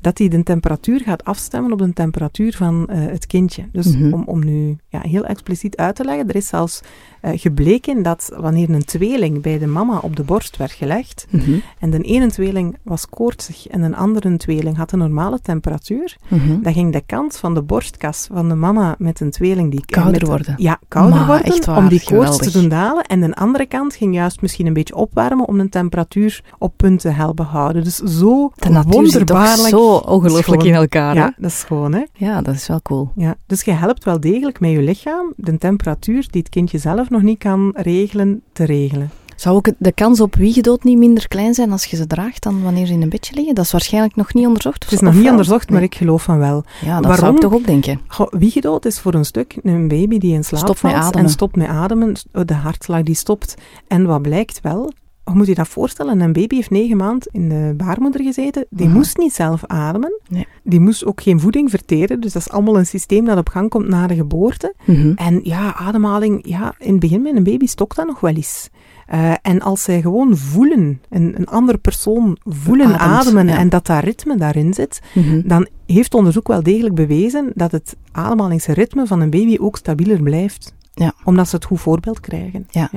dat die de temperatuur gaat afstemmen op de temperatuur van eh, het kindje. Dus Mhm. om, om nu ja, heel expliciet uit te leggen, er is zelfs eh, gebleken dat wanneer een tweeling bij de mama op de borst werd gelegd, Mhm. en de ene tweeling was koortsig en de andere tweeling had een normale temperatuur, Mhm. dan ging de kant van de borstkas van de mama met een tweeling die Kouder met- worden. Ja, kouder Maar, worden, echt waar, om die koorts te doen dalen. En de andere kant ging juist misschien een beetje opwarmen om de temperatuur op punt te helpen houden. Dus zo De wonderbaarlijk zo ongelooflijk in elkaar. Ja, dat is gewoon, hè? ja, dat is wel cool. Ja, dus je helpt wel degelijk met je lichaam de temperatuur die het kindje zelf nog niet kan regelen, te regelen. Zou ook de kans op wiegedood niet minder klein zijn als je ze draagt dan wanneer ze in een bedje liggen? Dat is waarschijnlijk nog niet onderzocht. Het is nog niet onderzocht, maar ik geloof van wel. Ja, dat zou Waarom? ik toch ook denken. Goh, wiegedood is voor een stuk een baby die in slaap Stopt met valt ademen. en stopt met ademen. De hartslag die stopt. En wat blijkt wel, je moet je dat voorstellen, een baby heeft negen maanden in de baarmoeder gezeten. Die moest niet zelf ademen. Nee. Die moest ook geen voeding verteren. Dus dat is allemaal een systeem dat op gang komt na de geboorte. Mhm. En ja, ademhaling, ja, in het begin met een baby stokt dat nog wel eens. Eh, en als zij gewoon voelen, een, een andere persoon voelen Ademt, ademen ja. en dat dat ritme daarin zit, Mhm. dan heeft onderzoek wel degelijk bewezen dat het ademhalingsritme van een baby ook stabieler blijft. Ja. Omdat ze het goed voorbeeld krijgen. Ja.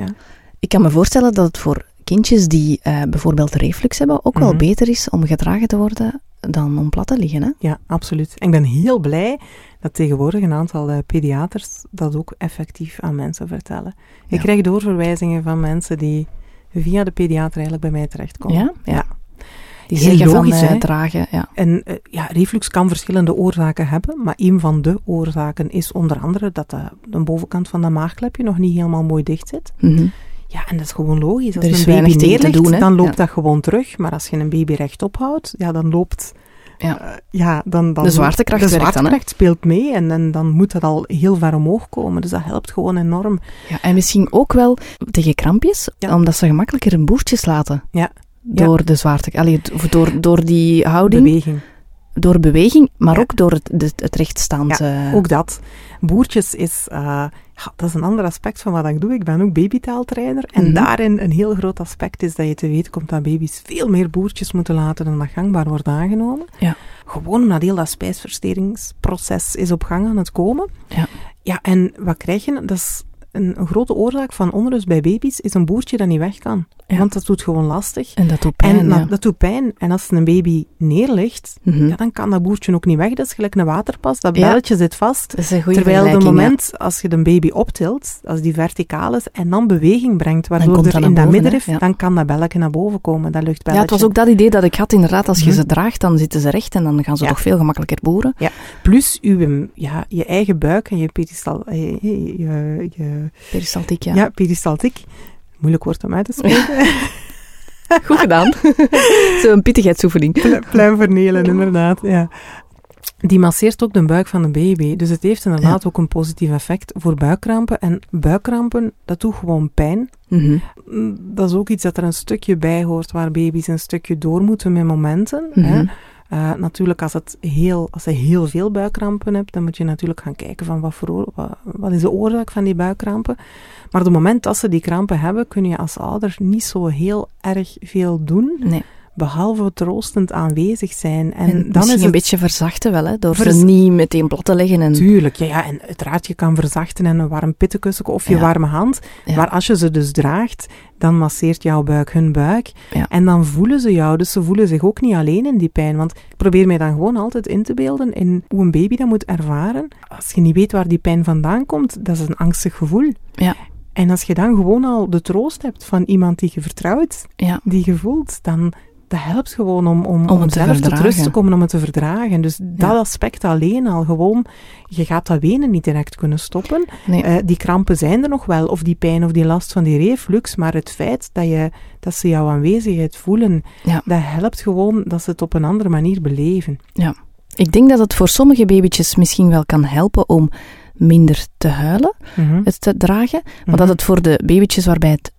Ik kan me voorstellen dat het voor kindjes die eh, bijvoorbeeld reflux hebben ook wel Mhm. beter is om gedragen te worden dan om plat te liggen. Hè? Ja, absoluut. En ik ben heel blij dat tegenwoordig een aantal eh, pediaters dat ook effectief aan mensen vertellen. Ik Ja. krijg doorverwijzingen van mensen die via de pediater eigenlijk bij mij terechtkomen. Ja? Ja. Die Heel zeggen logisch, van eh, hè? dragen. Ja. En eh, ja, reflux kan verschillende oorzaken hebben, maar een van de oorzaken is onder andere dat de, de bovenkant van dat maagklepje nog niet helemaal mooi dicht zit. Mhm. Ja, en dat is gewoon logisch. Als is een baby weinig tegen te neerligt, doen, dan loopt Ja. dat gewoon terug. Maar als je een baby rechtop houdt, ja, dan loopt... Ja. eh, ja, dan, dan, De zwaartekracht de dan, zwaartekracht speelt mee en, en dan moet dat al heel ver omhoog komen. Dus dat helpt gewoon enorm. Ja, en misschien ook wel tegen krampjes, Ja. omdat ze gemakkelijker een boertjes laten. Ja. Door de zwaarte, allee, door, door die houding, Beweging. door beweging, maar ook door het, het rechtstaand. eh, Ook dat. Boertjes is... eh, ja, dat is een ander aspect van wat ik doe. Ik ben ook babytaaltrainer. En Mhm. daarin een heel groot aspect is dat je te weten komt dat baby's veel meer boertjes moeten laten dan dat gangbaar wordt aangenomen. Ja. Gewoon omdat heel dat spijsverteringsproces is op gang aan het komen. Ja. Ja, en wat krijg je? Dat is een, een grote oorzaak van onrust bij baby's, is een boertje dat niet weg kan. Ja. Want dat doet gewoon lastig. En dat doet pijn, en ja. dat, doet pijn. En als een baby neerligt, Mhm. ja, dan kan dat boertje ook niet weg. Dat is gelijk een waterpas. Dat Ja. belletje zit vast. Dat is een goede Terwijl ja. moment als je de baby optilt, als die verticaal is, en dan beweging brengt, waardoor er in dat middenrif? Ja. dan kan dat belletje naar boven komen, dat luchtbelletje. Ja, het was ook dat idee dat ik had inderdaad. Als je Mhm. ze draagt, dan zitten ze recht en dan gaan ze Ja. toch veel gemakkelijker boeren. Plus uw, ja, je eigen buik en je peristal, je, je, je- Peristaltiek, ja. ja. peristaltiek. Moeilijk woord om uit te spreken. Goed gedaan. Zo'n pittigheidsoefening. Plu- Pluim vernelen, inderdaad. Ja. Die masseert ook de buik van de baby. Dus het heeft inderdaad ook een positief effect voor buikkrampen. En buikkrampen, dat doet gewoon pijn. Mhm. Mm, Dat is ook iets dat er een stukje bij hoort, waar baby's een stukje door moeten met momenten. Mhm. Hè. Eh, natuurlijk, als, het heel, als je heel veel buikkrampen hebt, dan moet je natuurlijk gaan kijken van wat, voor, oor- wat, wat is de oorzaak van die buikkrampen. Maar op het moment dat ze die krampen hebben, kun je als ouder niet zo heel erg veel doen, Nee. behalve troostend aanwezig zijn. En, En, dan is een het beetje verzachten wel, hè, door Vers- ze niet meteen plat te leggen. En, Tuurlijk, ja, ja, en uiteraard, je kan verzachten en een warm pittenkussen of je Ja. warme hand. Ja. Maar als je ze dus draagt, dan masseert jouw buik hun buik. Ja. En dan voelen ze jou, dus ze voelen zich ook niet alleen in die pijn. Want ik probeer mij dan gewoon altijd in te beelden in hoe een baby dat moet ervaren. Als je niet weet waar die pijn vandaan komt, dat is een angstig gevoel. Ja. En als je dan gewoon al de troost hebt van iemand die je vertrouwt, ja. die je voelt, dan dat helpt gewoon om, om, Om om, het te zelf tot rust te komen, om het te verdragen. Dus dat aspect alleen al, gewoon, je gaat dat wenen niet direct kunnen stoppen. Nee. Eh, die krampen zijn er nog wel, of die pijn of die last van die reflux, maar het feit dat, je, dat ze jouw aanwezigheid voelen, Ja. dat helpt gewoon dat ze het op een andere manier beleven. Ik denk dat het voor sommige babytjes misschien wel kan helpen om minder te huilen, Mhm. het te dragen. Maar Mhm. dat het voor de babytjes waarbij het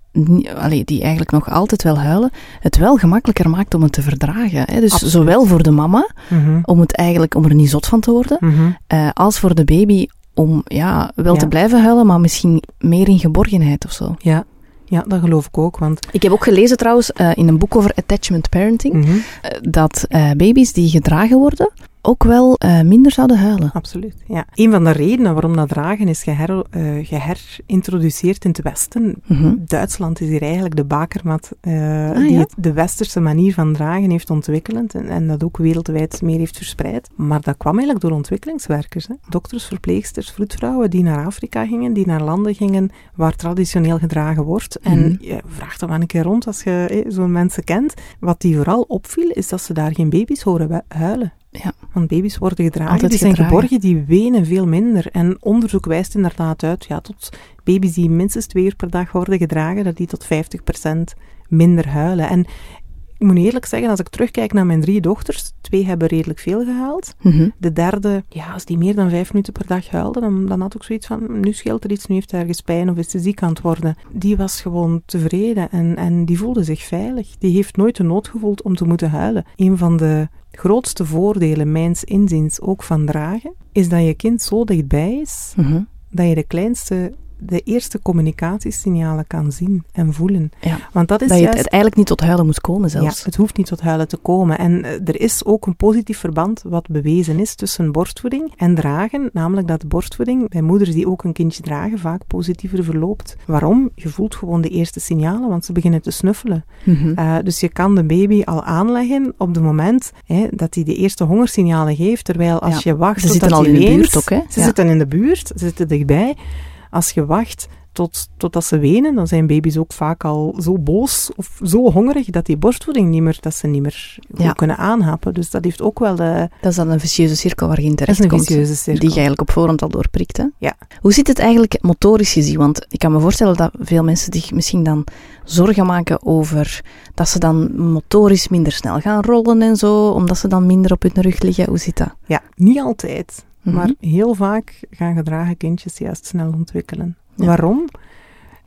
allee, die eigenlijk nog altijd wel huilen, het wel gemakkelijker maakt om het te verdragen. Hè? Dus Absoluut. zowel voor de mama, Mhm. om het eigenlijk om er niet zot van te worden, Mhm. eh, als voor de baby om ja, wel Ja. te blijven huilen, maar misschien meer in geborgenheid of zo. Ja. ja, dat geloof ik ook, want... Ik heb ook gelezen trouwens eh, in een boek over attachment parenting, Mhm. eh, dat baby's die gedragen worden, ook wel uh, minder zouden huilen. Absoluut, ja. Een van de redenen waarom dat dragen is geher, uh, geherintroduceerd in het Westen. Mm -hmm. Duitsland is hier eigenlijk de bakermat uh, ah, die ja? het, de westerse manier van dragen heeft ontwikkeld en, en, dat ook wereldwijd meer heeft verspreid. Maar dat kwam eigenlijk door ontwikkelingswerkers. Hè. Dokters, verpleegsters, vroedvrouwen die naar Afrika gingen, die naar landen gingen waar traditioneel gedragen wordt. Mm -hmm. En mhm. je vraagt er wel een keer rond als je zo'n mensen kent. Wat die vooral opviel, is dat ze daar geen baby's horen huilen. Ja. Want baby's worden gedragen, Altijd die zijn geborgen, die wenen veel minder. En onderzoek wijst inderdaad uit, ja, tot baby's die minstens twee uur per dag worden gedragen, dat die tot 50% minder huilen. En ik moet eerlijk zeggen, als ik terugkijk naar mijn drie dochters, twee hebben redelijk veel gehaald. Mm De derde, ja, als die meer dan vijf minuten per dag huilde, dan, dan had ik zoiets van, nu scheelt er iets, nu heeft hij ergens pijn of is ze ziek aan het worden. Die was gewoon tevreden en, en die voelde zich veilig. Die heeft nooit de nood gevoeld om te moeten huilen. Een van de grootste voordelen, mijns inziens, ook van dragen, is dat je kind zo dichtbij is, mm dat je de kleinste de eerste communicatiesignalen kan zien en voelen. Ja, Want dat is dat je het eigenlijk niet tot huilen moet komen zelfs. Ja, het hoeft niet tot huilen te komen. En uh, er is ook een positief verband wat bewezen is tussen borstvoeding en dragen, namelijk dat borstvoeding bij moeders die ook een kindje dragen vaak positiever verloopt. Waarom? Je voelt gewoon de eerste signalen, want ze beginnen te snuffelen. Mm -hmm. uh, dus je kan de baby al aanleggen op het moment hè, dat hij de eerste hongersignalen geeft, terwijl als ja. je wacht ze zitten al in de buurt ook, hè? Ze zitten in de buurt, ze zitten dichtbij als je wacht tot, totdat ze wenen, dan zijn baby's ook vaak al zo boos of zo hongerig dat die borstvoeding niet meer, dat ze niet meer ja. kunnen aanhappen. Dus dat heeft ook wel de... Dat is dan een vicieuze cirkel waar je in terecht komt. Die je eigenlijk op voorhand al doorprikt. Hè? Ja. Hoe zit het eigenlijk motorisch gezien? Want ik kan me voorstellen dat veel mensen zich misschien dan zorgen maken over dat ze dan motorisch minder snel gaan rollen en zo, omdat ze dan minder op hun rug liggen. Hoe zit dat? Ja, niet altijd. Mm -hmm. Maar heel vaak gaan gedragen kindjes juist snel ontwikkelen. Ja. Waarom?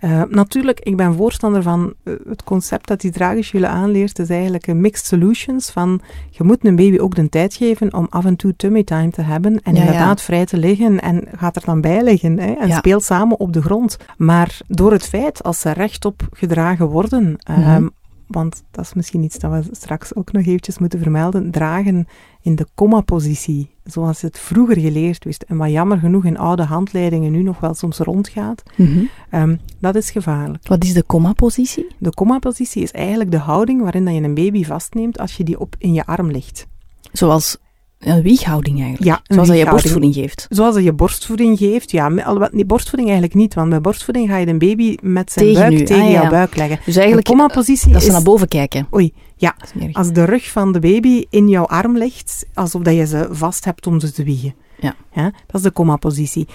Uh, natuurlijk, ik ben voorstander van uh, het concept dat die dragersjule aanleert, is eigenlijk een mixed solutions van je moet een baby ook de tijd geven om af en toe tummy time te hebben en ja, inderdaad ja. vrij te liggen en gaat er dan bij liggen hè, en ja. speelt samen op de grond. Maar door het feit, als ze rechtop gedragen worden, mm -hmm. Want dat is misschien iets dat we straks ook nog eventjes moeten vermelden, dragen in de komma-positie, zoals het vroeger geleerd wist, en wat jammer genoeg in oude handleidingen nu nog wel soms rondgaat, mm -hmm. um, dat is gevaarlijk. Wat is de komma-positie? De komma-positie is eigenlijk de houding waarin dat je een baby vastneemt als je die op in je arm ligt. Zoals een wieghouding eigenlijk. Ja, Zoals dat je borstvoeding geeft. Zoals dat je borstvoeding geeft, ja. Nee, borstvoeding eigenlijk niet, want bij borstvoeding ga je een baby met zijn tegen buik u. tegen ah, ja. jouw buik leggen. Dus eigenlijk de positie dat is, ze naar boven kijken. Oei, ja. Als de rug van de baby in jouw arm ligt, alsof dat je ze vast hebt om ze te wiegen. Ja. ja dat is de komma-positie.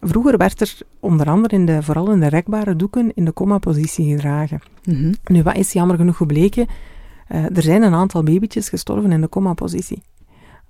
Vroeger werd er onder andere, in de, vooral in de rekbare doeken, in de komma-positie gedragen. Mm -hmm. Nu, wat is jammer genoeg gebleken? Uh, er zijn een aantal babytjes gestorven in de komma-positie.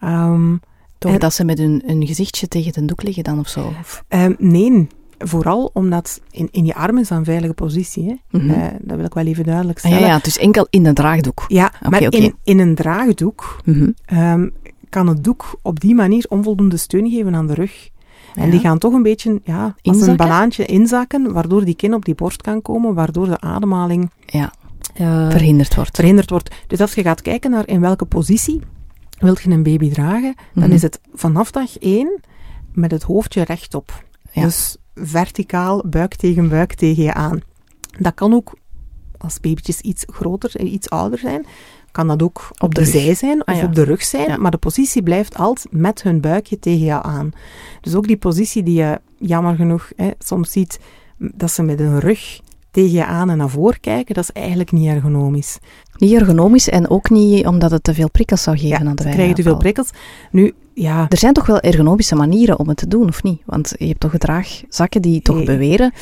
Um, Toch dat ze met hun, hun gezichtje tegen de doek liggen dan of zo? Of? Um, nee, vooral omdat in, in je arm is een veilige positie. Hè? Mm -hmm. uh, dat wil ik wel even duidelijk stellen. Ah, ja, ja, dus enkel in een draagdoek. Ja, okay, maar okay. In, in een draagdoek mm -hmm. um, kan het doek op die manier onvoldoende steun geven aan de rug. En die gaan toch een beetje, ja, als inzakken? een banaantje inzakken, waardoor die kin op die borst kan komen, waardoor de ademhaling ja. uh, verhinderd wordt. Verhinderd wordt. Dus als je gaat kijken naar in welke positie wilt je een baby dragen, dan -hmm. is het vanaf dag één met het hoofdje rechtop. Ja. Dus verticaal, buik tegen buik tegen je aan. Dat kan ook, als babytjes iets groter, iets ouder zijn, kan dat ook op, op de, de zij zijn of ah, ja. op de rug zijn, ja. maar de positie blijft altijd met hun buikje tegen jou aan. Dus ook die positie die je jammer genoeg hè, soms ziet, dat ze met hun rug tegen je aan en naar voren kijken, dat is eigenlijk niet ergonomisch. Niet ergonomisch en ook niet omdat het te veel prikkels zou geven ja, aan de wijn. krijgen te veel prikkels. Nu, ja. Er zijn toch wel ergonomische manieren om het te doen, of niet? Want je hebt toch gedraagzakken die toch beweren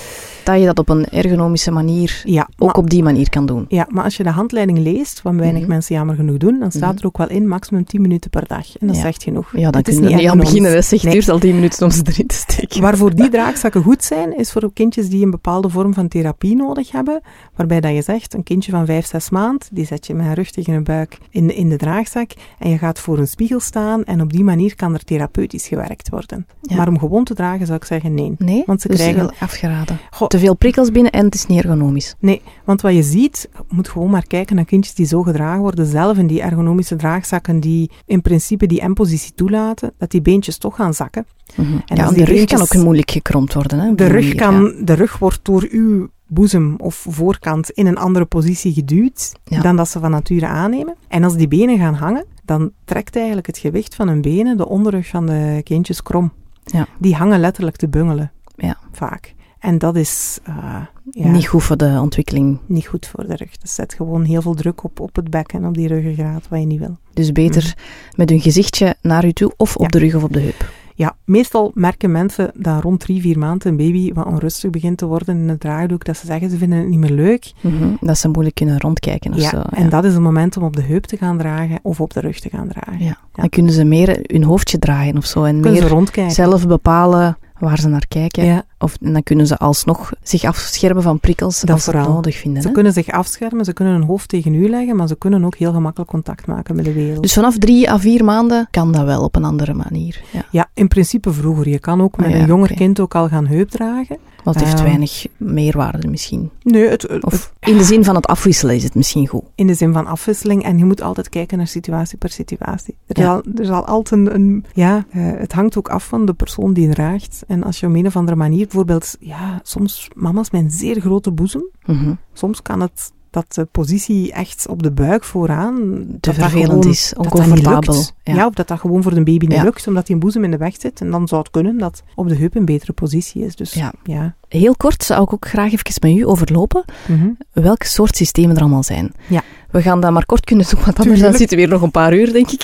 dat je dat op een ergonomische manier ja, ook maar, op die manier kan doen. Ja, maar als je de handleiding leest, wat weinig mm -hmm. mensen jammer genoeg doen, dan staat mm -hmm. er ook wel in maximum 10 minuten per dag. En dat ja. zegt genoeg. Ja, dat kun je niet aan beginnen. Het nee. duurt al 10 minuten om ze erin te steken. Waarvoor die draagzakken goed zijn, is voor kindjes die een bepaalde vorm van therapie nodig hebben, waarbij dat je zegt, een kindje van 5, 6 maand, die zet je met een rug tegen een buik in, in de draagzak en je gaat voor een spiegel staan en op die manier manier kan er therapeutisch gewerkt worden. Ja. Maar om gewoon te dragen zou ik zeggen nee. Nee, Want ze dus krijgen- wel afgeraden. Goh. Te veel prikkels binnen en het is niet ergonomisch. Nee, want wat je ziet, je moet gewoon maar kijken naar kindjes die zo gedragen worden, zelf in die ergonomische draagzakken die in principe die M-positie toelaten, dat die beentjes toch gaan zakken. Mhm. En ja, de die rug beentjes- kan ook moeilijk gekromd worden. Hè, De rug, manier, kan, de rug wordt door uw boezem of voorkant in een andere positie geduwd Ja. dan dat ze van nature aannemen. En als die benen gaan hangen, dan trekt eigenlijk het gewicht van hun benen de onderrug van de kindjes krom. Ja. Die hangen letterlijk te bungelen, Ja. vaak. En dat is eh, Ja. Niet goed voor de ontwikkeling. niet goed voor de rug. Dat zet gewoon heel veel druk op, op het bek en op die ruggengraat, wat je niet wil. Dus beter met hun gezichtje naar u toe of op Ja. de rug of op de heup. Ja, meestal merken mensen dat rond drie, vier maanden een baby wat onrustig begint te worden in het draagdoek, dat ze zeggen ze vinden het niet meer leuk. Mhm. Dat ze moeilijk kunnen rondkijken of Ja, zo. en dat is het moment om op de heup te gaan dragen of op de rug te gaan dragen. Ja. Dan kunnen ze meer hun hoofdje draaien of zo. En Kunnen meer rondkijken. zelf bepalen waar ze naar kijken. Ja, Of, en dan kunnen ze alsnog zich afschermen van prikkels Dat als ze het nodig vinden. ze hè. kunnen zich afschermen, ze kunnen hun hoofd tegen u leggen, maar ze kunnen ook heel gemakkelijk contact maken met de wereld. Dus vanaf drie à vier maanden kan dat wel op een andere manier. Ja. ja, in principe vroeger. Je kan ook met Ah, ja, een jonger kind ook al gaan heupdragen. Want het heeft Ehm. weinig meerwaarde misschien. Nee, het, het- Of in de zin van het afwisselen is het misschien goed. in de zin van afwisseling. En je moet altijd kijken naar situatie per situatie. Er, Ja. zal, er zal altijd een... een- ja, eh, het hangt ook af van de persoon die draagt. En als je op een of andere manier, bijvoorbeeld, ja, soms mama's met een zeer grote boezem. Mhm. Soms kan het dat de positie echt op de buik vooraan... Te dat dat vervelend gewoon- is, dat niet oncomfortabel. Ja. Ja. of dat dat gewoon voor de baby niet Ja. lukt, omdat die boezem in de weg zit. En dan zou het kunnen dat op de heup een betere positie is. Dus Ja. ja. Heel kort zou ik ook graag even met u overlopen Mhm. welke soort systemen er allemaal zijn. Ja. We gaan dat maar kort kunnen doen, want anders dan zitten we hier nog een paar uur, denk ik.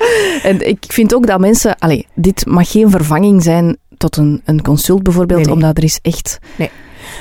en ik vind ook dat mensen... Allee, dit mag geen vervanging zijn tot een, een consult bijvoorbeeld, Nee, nee. omdat er is echt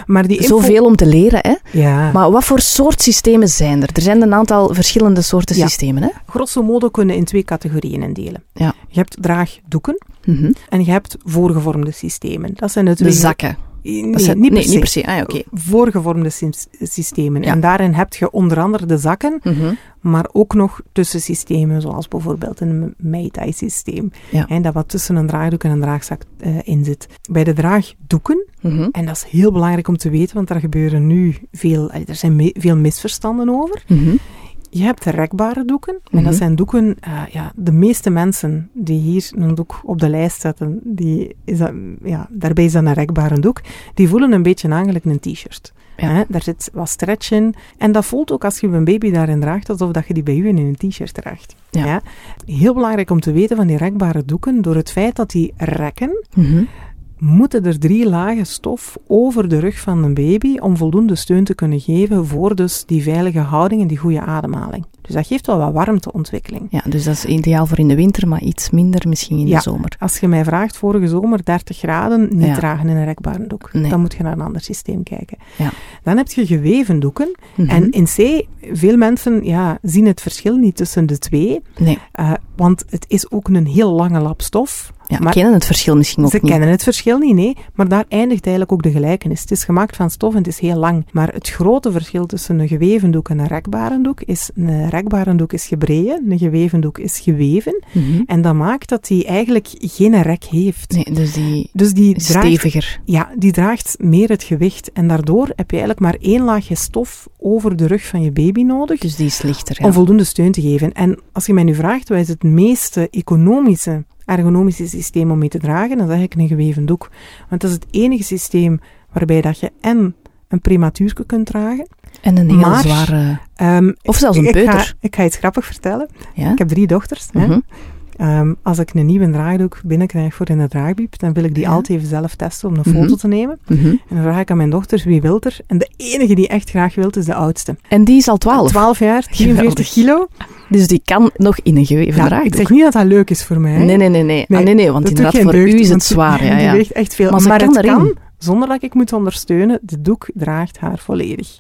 Maar die info- zoveel om te leren. Hè? Ja. Maar wat voor soort systemen zijn er? Er zijn een aantal verschillende soorten Ja. systemen. Hè? grosso modo kunnen in twee categorieën indelen. Ja. Je hebt draagdoeken Mhm. en je hebt voorgevormde systemen. Dat zijn de De zakken. Nee, Dat zijn, niet per nee, niet per se. Ah, ja, oké. Voorgevormde sys- systemen. Ja. En daarin heb je onder andere de zakken, Mhm. maar ook nog tussensystemen, zoals bijvoorbeeld een Meitai-systeem. Ja. Hè, dat wat tussen een draagdoek en een draagzak eh, in zit. Bij de draagdoeken, Mhm. en dat is heel belangrijk om te weten, want daar gebeuren nu veel, eh, er zijn me- veel misverstanden over. Mhm. Je hebt rekbare doeken. En Mhm. dat zijn doeken, eh, ja, de meeste mensen die hier een doek op de lijst zetten, die is dat, ja, daarbij is dat een rekbare doek, die voelen een beetje aan gelijk een t-shirt. Ja. Hè, daar zit wat stretch in. En dat voelt ook als je een baby daarin draagt, alsof dat je die bij u in een t-shirt draagt. Ja. Heel belangrijk om te weten van die rekbare doeken, door het feit dat die rekken, Mhm. Moeten er drie lagen stof over de rug van een baby om voldoende steun te kunnen geven voor dus die veilige houding en die goede ademhaling. Dus dat geeft wel wat warmteontwikkeling. Ja, dus dat is ideaal voor in de winter, maar iets minder misschien in Ja. de zomer. Als je mij vraagt, vorige zomer 30 graden, niet Ja. dragen in een rekbare doek. Nee. Dan moet je naar een ander systeem kijken. Ja. Dan heb je geweven doeken. Mhm. En in C, veel mensen ja, zien het verschil niet tussen de twee. Nee, eh, want het is ook een heel lange lap stof. Ja, Maar- kennen het verschil misschien ook Ze niet. kennen het verschil niet, nee. Maar daar eindigt eigenlijk ook de gelijkenis. Het is gemaakt van stof en het is heel lang. Maar het grote verschil tussen een geweven doek en een rekbare doek is... Een rekbare doek is gebreien, een geweven doek is geweven. Mhm. En dat maakt dat die eigenlijk geen rek heeft. Nee, dus die Dus die is draagt, steviger. ja, die draagt meer het gewicht. En daardoor heb je eigenlijk maar één laagje stof over de rug van je baby nodig Dus die is lichter. Ja. om voldoende steun te geven. En als je mij nu vraagt, wat is het meeste economische, ergonomische systeem om mee te dragen, dan zeg ik een geweven doek. Want dat is het enige systeem waarbij dat je en een prematuurke kunt dragen. En een heel Maar- zware... Ehm, Of zelfs een ik peuter. Ga, ik ga iets grappig vertellen. Ja? Ik heb drie dochters. hè. Ehm, als ik een nieuwe draagdoek binnenkrijg voor in de draagbiep, dan wil ik die Ja. altijd even zelf testen om een Mhm. foto te nemen. Mhm. En dan vraag ik aan mijn dochters, wie wil er? En de enige die echt graag wil, is de oudste. En die is al 12. 12 jaar, 43 kilo. Dus die kan nog in een geweven Ja, draagdoek. ik zeg niet dat dat leuk is voor mij. Nee, nee, nee. nee. Nee, ah, nee, nee want inderdaad, voor deugd, u is het zwaar. Ja, Die ja. weegt echt veel. Maar kan het erin. kan, zonder dat ik moet ondersteunen, de doek draagt haar volledig.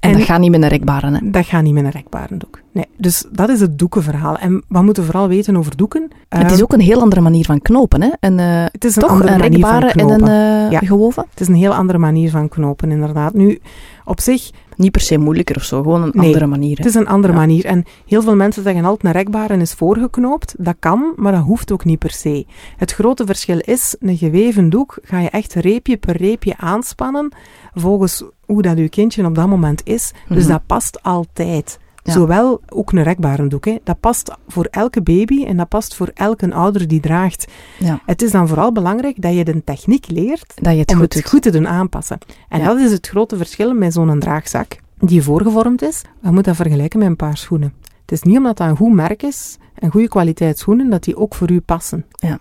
En, En- dat gaat niet met een rekbare. Hè. Dat gaat niet met een rekbare doek. Nee. Dus dat is het doekenverhaal. En wat moeten we vooral weten over doeken? het is Ehm, ook een heel andere manier van knopen. Hè. Een, eh, het is een toch andere een manier van rekbare en een eh, Ja. gewoven. Het is een heel andere manier van knopen, inderdaad. Nu, op zich, niet per se moeilijker of zo, gewoon een Nee, andere manier. hè. Het is een andere Ja. manier. En heel veel mensen zeggen altijd een rekbare is voorgeknoopt. Dat kan, maar dat hoeft ook niet per se. Het grote verschil is, een geweven doek ga je echt reepje per reepje aanspannen volgens hoe dat je kindje op dat moment is. Dus Mhm. dat past altijd. Ja. Zowel ook een rekbare doek. Hè. Dat past voor elke baby en dat past voor elke ouder die draagt. Ja. Het is dan vooral belangrijk dat je de techniek leert Dat je het om goed het doet. goed te doen aanpassen. En Ja. dat is het grote verschil met zo'n draagzak die voorgevormd is. Je moet dat vergelijken met een paar schoenen. Het is niet omdat dat een goed merk is, een goede kwaliteit schoenen, dat die ook voor u passen. Ja.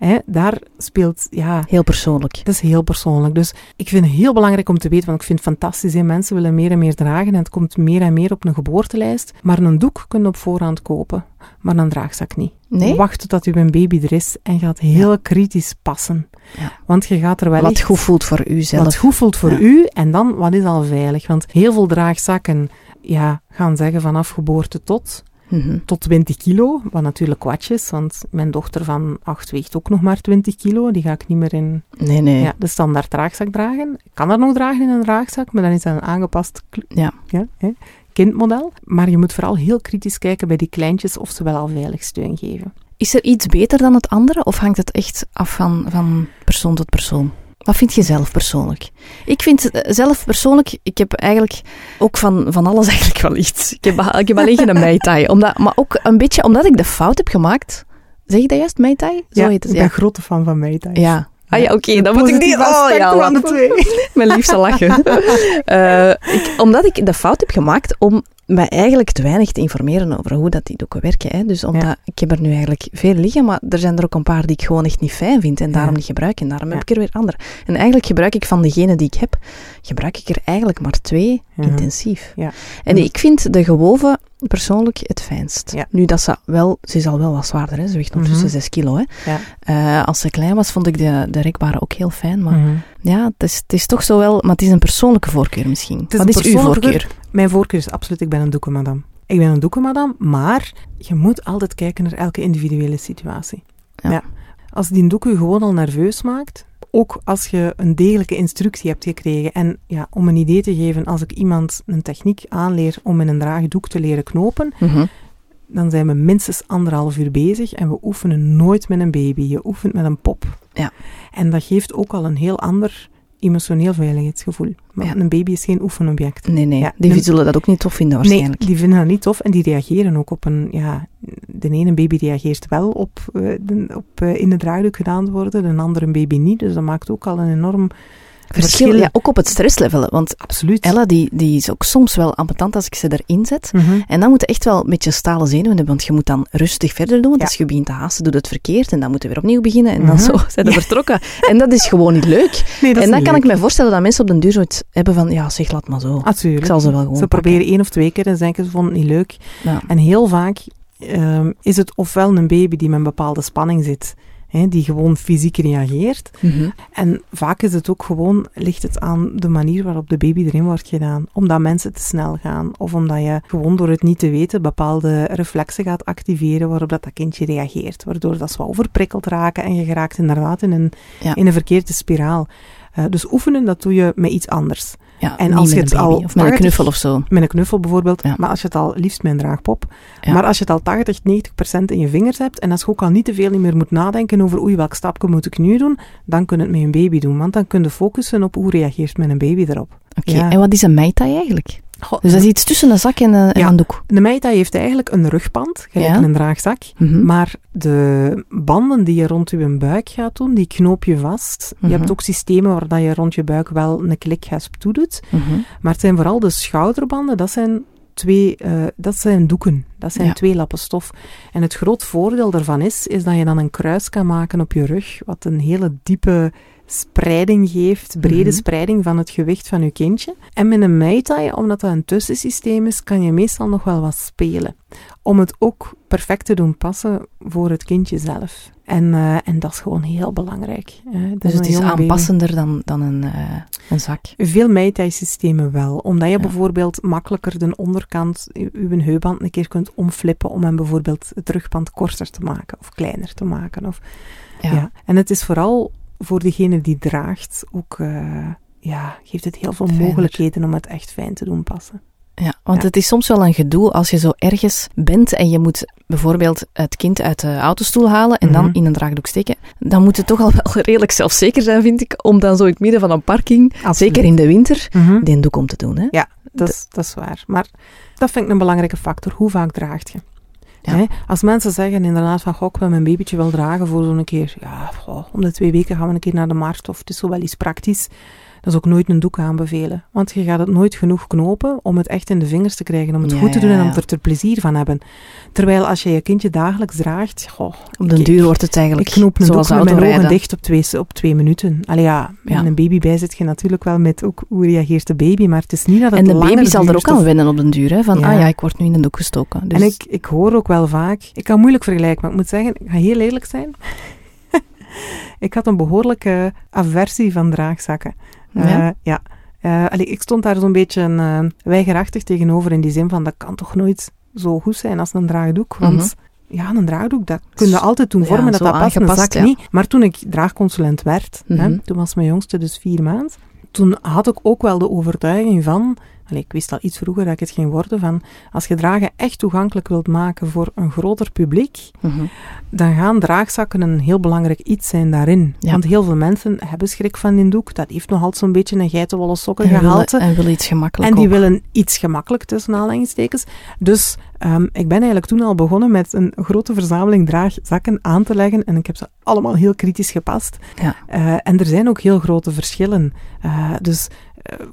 Hè, daar speelt, ja, Heel persoonlijk. dat is heel persoonlijk. Dus ik vind het heel belangrijk om te weten, want ik vind het fantastisch, hè, mensen willen meer en meer dragen en het komt meer en meer op een geboortelijst. Maar een doek kun je op voorhand kopen, maar een draagzak niet. Nee? Wacht totdat uw baby er is en gaat heel kritisch passen. Ja. Want je gaat er wel Wat echt- goed voelt voor u zelf. wat goed voelt voor Ja. u en dan wat is al veilig. Want heel veel draagzakken ja, gaan zeggen vanaf geboorte tot, Mhm. tot 20 kilo. Wat natuurlijk kwats is, want mijn dochter van 8 weegt ook nog maar 20 kilo. Die ga ik niet meer in Nee, nee. ja, de standaard draagzak dragen. Ik kan dat nog dragen in een draagzak, maar dan is dat een aangepast Ja. ja, hè, kindmodel. Maar je moet vooral heel kritisch kijken bij die kleintjes of ze wel al veilig steun geven. Is er iets beter dan het andere of hangt het echt af van, van persoon tot persoon? Wat vind je zelf persoonlijk? Ik vind eh, zelf persoonlijk, ik heb eigenlijk ook van, van alles eigenlijk wel iets. Ik heb, ik heb alleen geen Mai Tai. Omdat, maar ook een beetje omdat ik de fout heb gemaakt. Zeg je dat juist, Mai Tai? Zo ja, heet het, ik ja. ben grote fan van thuis. Ja. Ah ja, oké, dan moet ik niet... Oh ja, van de twee. mijn liefste lachen. Eh, ik, omdat ik de fout heb gemaakt om mij eigenlijk te weinig te informeren over hoe dat die doeken werken. Hè. Dus omdat, Ja. ik heb er nu eigenlijk veel liggen, maar er zijn er ook een paar die ik gewoon echt niet fijn vind en daarom Ja. niet gebruik. En daarom Ja. heb ik er weer andere. En eigenlijk gebruik ik van degene die ik heb, gebruik ik er eigenlijk maar twee. Intensief. Ja. En ik vind de gewoven persoonlijk het fijnst. Ja. Nu, dat ze wel, ze is al wel wat zwaarder, hè. ze weegt ondertussen Mhm. 6 kilo. Hè. Ja. Eh, als ze klein was, vond ik de, de rekbare ook heel fijn, maar Mhm. ja, het is, het is toch zo wel, maar het is een persoonlijke voorkeur misschien. is Wat is uw voorkeur? Mijn voorkeur is absoluut, ik ben een doekenmadam. Ik ben een doekenmadam, maar je moet altijd kijken naar elke individuele situatie. Ja. Als die doek je gewoon al nerveus maakt, ook als je een degelijke instructie hebt gekregen. En ja, om een idee te geven, als ik iemand een techniek aanleer om in een draagdoek te leren knopen, Mhm. dan zijn we minstens anderhalf uur bezig en we oefenen nooit met een baby. Je oefent met een pop. Ja. En dat geeft ook al een heel ander emotioneel veiligheidsgevoel. Maar Ja. een baby is geen oefenobject. Nee, nee, Ja, die zullen dat ook niet tof vinden waarschijnlijk. Nee, die vinden dat niet tof en die reageren ook op een... Ja, de ene baby reageert wel op, eh, de, op eh, in de draagdoek gedaan te worden, de andere baby niet. Dus dat maakt ook al een enorm Verschil, ja, ook op het stresslevel. Want Absoluut. Ella, die, die is ook soms wel ambetant als ik ze erin zet. Mhm. En dan moet je echt wel een beetje stalen zenuwen hebben, want je moet dan rustig verder doen. Want Ja. als je begint te haasten, doe je het verkeerd en dan moeten we weer opnieuw beginnen en dan Mhm. zo zijn we vertrokken. En dat is gewoon niet leuk. Nee, dat en dan kan leuk. ik me voorstellen dat mensen op den duur zoiets hebben van, ja zeg, laat maar zo. Natuurlijk. Ik zal ze wel gewoon Ze pakken. proberen één of twee keer en ze denken ze vonden het niet leuk. En heel vaak ehm, is het ofwel een baby die met een bepaalde spanning zit, hè, die gewoon fysiek reageert. Mhm. En vaak is het ook gewoon, ligt het aan de manier waarop de baby erin wordt gedaan. Omdat mensen te snel gaan. Of omdat je gewoon door het niet te weten bepaalde reflexen gaat activeren waarop dat, dat kindje reageert. Waardoor dat ze wat overprikkeld raken en je geraakt inderdaad in een, Ja. in een verkeerde spiraal. Eh, dus oefenen, dat doe je met iets anders. Ja, En als je het baby, al Of met een 80 knuffel of zo. Met een knuffel bijvoorbeeld. Ja. Maar als je het al, liefst met een draagpop. Ja. Maar als je het al 80, 90 procent in je vingers hebt en als je ook al niet te veel meer moet nadenken over oei, welk stapje moet ik nu doen, dan kun je het met een baby doen. Want dan kun je focussen op hoe reageert mijn baby erop. Oké, en wat is een meitai eigenlijk? Dus dat is iets tussen een zak en een, en Ja. een doek. De meita heeft eigenlijk een rugpand, gelijk Ja. een draagzak. Mhm. Maar de banden die je rond je buik gaat doen, die knoop je vast. Mhm. Je hebt ook systemen waar dat je rond je buik wel een klikgesp toedoet. Mhm. Maar het zijn vooral de schouderbanden, dat zijn twee, eh, dat zijn doeken. Dat zijn Ja. twee lappen stof. En het groot voordeel daarvan is, is dat je dan een kruis kan maken op je rug, wat een hele diepe spreiding geeft, brede Mhm. spreiding van het gewicht van je kindje. En met een meitai, omdat dat een tussensysteem is, kan je meestal nog wel wat spelen. Om het ook perfect te doen passen voor het kindje zelf. En, eh, en dat is gewoon heel belangrijk. hè. Dus het is baby. aanpassender dan, dan een, eh, een zak. Veel meitai-systemen wel. Omdat je Ja. bijvoorbeeld makkelijker de onderkant, uw heupband een keer kunt omflippen om hem bijvoorbeeld het rugband korter te maken of kleiner te maken. Of, ja. Ja. En het is vooral voor degene die draagt ook, eh, ja, geeft het heel veel Fijner. mogelijkheden om het echt fijn te doen passen. Ja, want Ja. het is soms wel een gedoe als je zo ergens bent en je moet bijvoorbeeld het kind uit de autostoel halen en dan Mhm. in een draagdoek steken. Dan moet het toch al wel redelijk zelfzeker zijn, vind ik, om dan zo in het midden van een parking, Absoluut. zeker in de winter, die doek om te doen. Hè? Ja, dat is, dat is waar. Maar dat vind ik een belangrijke factor. Hoe vaak draagt je? Ja. Als mensen zeggen inderdaad van, goh, ik wil mijn babytje wel dragen voor zo'n keer, ja, om de twee weken gaan we een keer naar de markt of het is zo wel iets praktisch. Dat is ook nooit een doek aanbevelen. Want je gaat het nooit genoeg knopen om het echt in de vingers te krijgen, om het Ja, goed te doen ja, en om er plezier van hebben. Terwijl als je je kindje dagelijks draagt, goh, Op den duur wordt het eigenlijk ik knoop een zoals doek met mijn ogen dicht op twee, op twee minuten. Allee ja, met Ja. een baby bij zit je natuurlijk wel met ook hoe reageert de baby, maar het is niet dat het En de baby zal er ook aan wennen op den duur. Hè? Van, Ja. ah ja, ik word nu in een doek gestoken. Dus En ik, ik hoor ook wel vaak, ik kan moeilijk vergelijken, maar ik moet zeggen, ik ga heel eerlijk zijn. ik had een behoorlijke aversie van draagzakken. Ja? Ja. Eh, allee, ik stond daar zo'n beetje eh, weigerachtig tegenover in die zin van, dat kan toch nooit zo goed zijn als een draagdoek. Want ja, een draagdoek, dat kun je altijd doen Ja, vormen, dat dat past, een zak ja. niet. Maar toen ik draagconsulent werd, hè, Mhm. toen was mijn jongste dus vier maand, toen had ik ook wel de overtuiging van, allee, ik wist al iets vroeger dat ik het ging worden, van als je dragen echt toegankelijk wilt maken voor een groter publiek, Mhm. dan gaan draagzakken een heel belangrijk iets zijn daarin. Ja. Want heel veel mensen hebben schrik van die doek. Dat heeft nog altijd zo'n beetje een geitenwolle sokken En, willen, en willen iets gemakkelijk En die ook. willen iets gemakkelijk tussen aanhalingstekens. Dus ehm, ik ben eigenlijk toen al begonnen met een grote verzameling draagzakken aan te leggen. En ik heb ze allemaal heel kritisch gepast. Ja. Eh, en er zijn ook heel grote verschillen. Eh, dus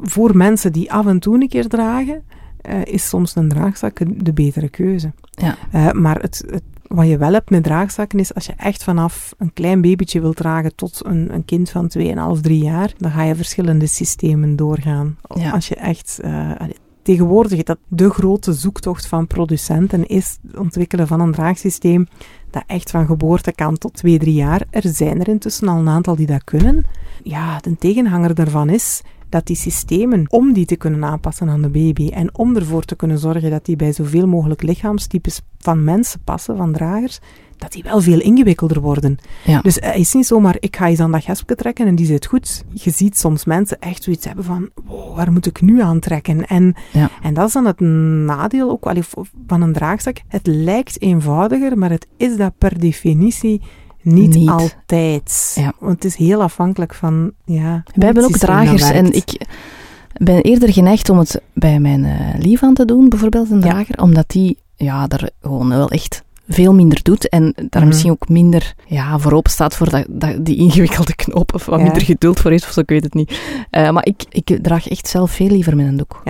voor mensen die af en toe een keer dragen, eh, is soms een draagzak de betere keuze. Ja. Eh, maar het, het, wat je wel hebt met draagzakken is, als je echt vanaf een klein babytje wilt dragen tot een, een kind van 2,5, 3 jaar, dan ga je verschillende systemen doorgaan. Ja. Als je echt... eh, tegenwoordig dat de grote zoektocht van producenten is het ontwikkelen van een draagsysteem dat echt van geboorte kan tot 2, 3 jaar. Er zijn er intussen al een aantal die dat kunnen. Ja, de tegenhanger daarvan is dat die systemen, om die te kunnen aanpassen aan de baby en om ervoor te kunnen zorgen dat die bij zoveel mogelijk lichaamstypes van mensen passen, van dragers, dat die wel veel ingewikkelder worden. Ja. Dus het is niet zomaar, ik ga eens aan dat gespje trekken en die zit goed. Je ziet soms mensen echt zoiets hebben van, wow, waar moet ik nu aan trekken? En, Ja. en dat is dan het nadeel ook van een draagzak. Het lijkt eenvoudiger, maar het is dat per definitie niet, Niet. altijd. Ja. Want het is heel afhankelijk van, ja... Wij hebben ook dragers en ik ben eerder geneigd om het bij mijn eh, lief aan te doen, bijvoorbeeld een Ja. drager, omdat die ja, daar gewoon wel echt veel minder doet en daar Mhm. misschien ook minder ja, voor open staat voor dat, dat, die ingewikkelde knopen, of wat Ja. minder geduld voor heeft of zo, ik weet het niet. Eh, maar ik, ik draag echt zelf veel liever met een doek.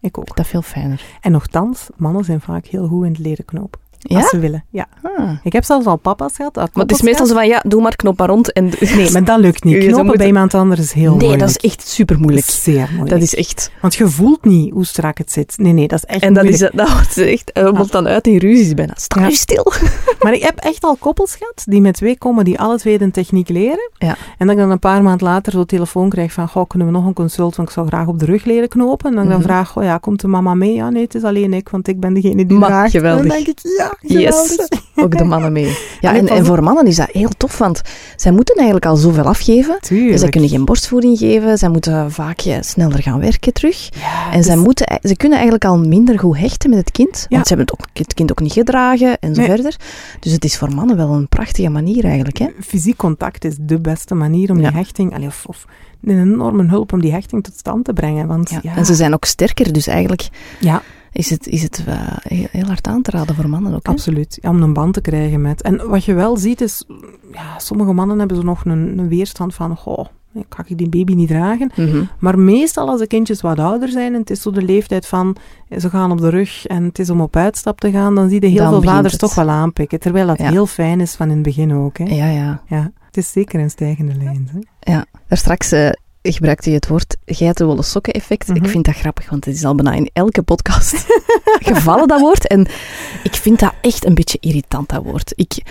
Ik ook. Ik vind dat veel fijner. En nogthans, mannen zijn vaak heel goed in het leren knopen. Ja? Als ze willen, ja. Ah. Ik heb zelfs al papa's gehad. Maar het is meestal zo van, ja, doe maar, knop maar rond. En Nee, maar dat lukt niet. Knopen moeten- bij iemand anders is heel nee, moeilijk. dat is echt super moeilijk. Zeer moeilijk. Dat is echt... Want je voelt niet hoe strak het zit. Nee, nee, dat is echt En dat, is, dat wordt echt... Dat wordt dan uit in ruzies bijna. Sta Ja. stil. Maar ik heb echt al koppels gehad die met twee komen die alle twee de techniek leren. Ja. En dat ik dan een paar maanden later zo'n telefoon krijg van, goh, kunnen we nog een consult, want ik zou graag op de rug leren knopen. En dan, dan Mhm. vraag, oh ja, komt de mama mee? Ja, nee, het is alleen ik, want ik ben degene die Maar geweldig. En dan denk ik, ja. Yes. Ook de mannen mee. Ja, Allee, en, voor mannen is dat heel tof, want zij moeten eigenlijk al zoveel afgeven. Tuurlijk. Dus zij kunnen geen borstvoeding geven, zij moeten vaak ja, sneller gaan werken terug. Ja, En zij, dus- moeten, ze kunnen eigenlijk al minder goed hechten met het kind, want ze hebben het, ook, het kind ook niet gedragen en zo Nee. verder. Dus het is voor mannen wel een prachtige manier eigenlijk. Hè? Fysiek contact is de beste manier om die hechting, allee, of, of een enorme hulp om die hechting tot stand te brengen. Want ja, En ze zijn ook sterker, dus eigenlijk ja is het, is het heel, heel hard aan te raden voor mannen ook. Hè? Absoluut, ja, om een band te krijgen met. En wat je wel ziet is, ja, sommige mannen hebben zo nog een, een weerstand van, goh, kan ik die baby niet dragen? Mhm. Maar meestal als de kindjes wat ouder zijn, en het is zo de leeftijd van, ze gaan op de rug en het is om op uitstap te gaan, dan zie je heel Dan veel vaders het. toch wel aanpikken. Terwijl dat Ja. heel fijn is van in het begin ook. Hè? Ja, ja. Ja, het is zeker een stijgende lijn. Hè? Ja, daar straks eh, gebruikte je het woord geitenwolle sokken effect. Mhm. Ik vind dat grappig, want het is al bijna in elke podcast gevallen, dat woord. En ik vind dat echt een beetje irritant, dat woord. Ik,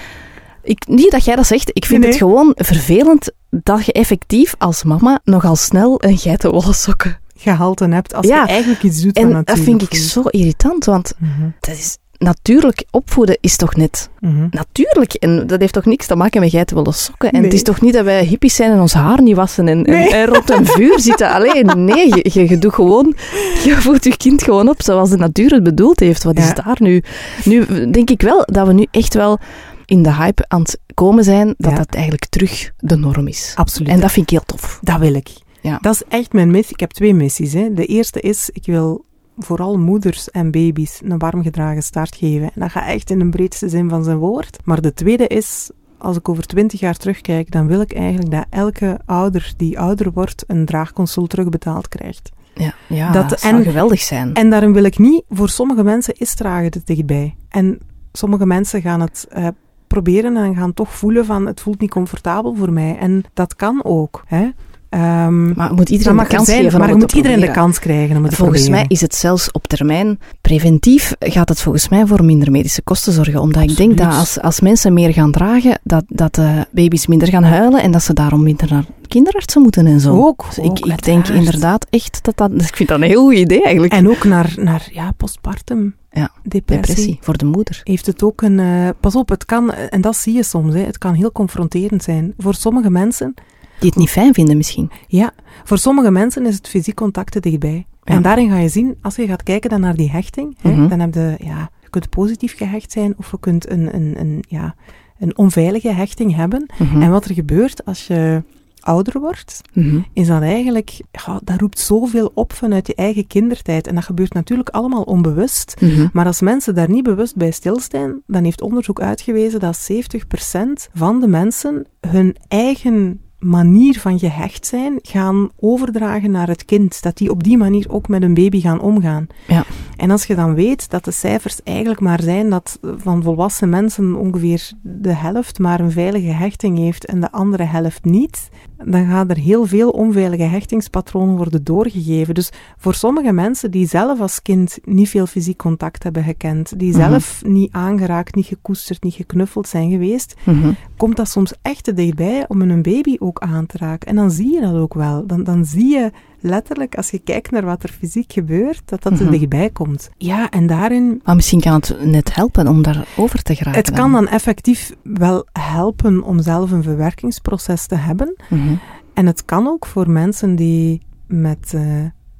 ik, niet dat jij dat zegt, ik vind Nee, het gewoon vervelend dat je effectief als mama nogal snel een geitenwolle sokken... Gehalte hebt als Ja. je eigenlijk iets doet van En dat vind ik zo irritant, want Mhm. dat is natuurlijk opvoeden is toch net Mhm. natuurlijk. En dat heeft toch niks te maken met geitenwolle sokken. En Nee. het is toch niet dat wij hippies zijn en ons haar niet wassen en, en, Nee. en rond een vuur zitten. Alleen, nee, je, je, je doet gewoon, je voedt je kind gewoon op zoals de natuur het bedoeld heeft. Wat Ja. is daar nu? Nu denk ik wel dat we nu echt wel in de hype aan het komen zijn dat Ja. dat eigenlijk terug de norm is. Absoluut. En dat vind ik heel tof. Dat wil ik. Ja. Dat is echt mijn missie. Ik heb twee missies. Hè. De eerste is, ik wil vooral moeders en baby's een warm gedragen start geven. En dat gaat echt in de breedste zin van zijn woord. Maar de tweede is, als ik over twintig jaar terugkijk, dan wil ik eigenlijk dat elke ouder die ouder wordt, een draagconsult terugbetaald krijgt. Ja, ja Dat- dat, zou en- geweldig zijn. En daarom wil ik niet, voor sommige mensen is dragen te dichtbij. En sommige mensen gaan het eh, proberen en gaan toch voelen van, het voelt niet comfortabel voor mij. En dat kan ook. Hè. Ehm, maar moet iedereen de kans zijn, geven maar je moet iedereen de proberen. kans krijgen om het te Volgens mij is het zelfs op termijn preventief gaat het volgens mij voor minder medische kosten zorgen. Omdat ik denk dat als, als mensen meer gaan dragen, dat, dat de baby's minder gaan huilen en dat ze daarom minder naar kinderartsen moeten en zo. Ook, Dus ook, ik, ik denk inderdaad echt dat dat... dus Ik vind dat een heel goed idee eigenlijk. En ook naar, naar ja, postpartum Ja, depressie. Depressie voor de moeder. Heeft het ook een... eh, pas op, het kan, en dat zie je soms, hè, het kan heel confronterend zijn. Voor sommige mensen, Die het niet fijn vinden misschien. ja, voor sommige mensen is het fysiek contact te dichtbij. Ja. En daarin ga je zien, als je gaat kijken dan naar die hechting, hè, Mhm. dan heb je, ja, je kunt positief gehecht zijn of je kunt een, een, een, ja, een onveilige hechting hebben. Mhm. En wat er gebeurt als je ouder wordt, Mhm. is dat eigenlijk, ja, dat roept zoveel op vanuit je eigen kindertijd. En dat gebeurt natuurlijk allemaal onbewust. Maar als mensen daar niet bewust bij stilstaan, dan heeft onderzoek uitgewezen dat 70% van de mensen hun eigen manier van gehecht zijn gaan overdragen naar het kind. Dat die op die manier ook met een baby gaan omgaan. Ja. En als je dan weet dat de cijfers eigenlijk maar zijn dat van volwassen mensen ongeveer de helft maar een veilige hechting heeft en de andere helft niet, dan gaan er heel veel onveilige hechtingspatronen worden doorgegeven. Dus voor sommige mensen die zelf als kind niet veel fysiek contact hebben gekend, die Mhm. zelf niet aangeraakt, niet gekoesterd, niet geknuffeld zijn geweest, Mhm. komt dat soms echt te dichtbij om een baby ook aan te raken. En dan zie je dat ook wel. Dan, dan zie je letterlijk, als je kijkt naar wat er fysiek gebeurt, dat dat Mhm. er dichtbij komt. Ja, en daarin... Maar misschien kan het net helpen om daar over te geraken. Het kan dan effectief wel helpen om zelf een verwerkingsproces te hebben. Mhm. En het kan ook voor mensen die met eh,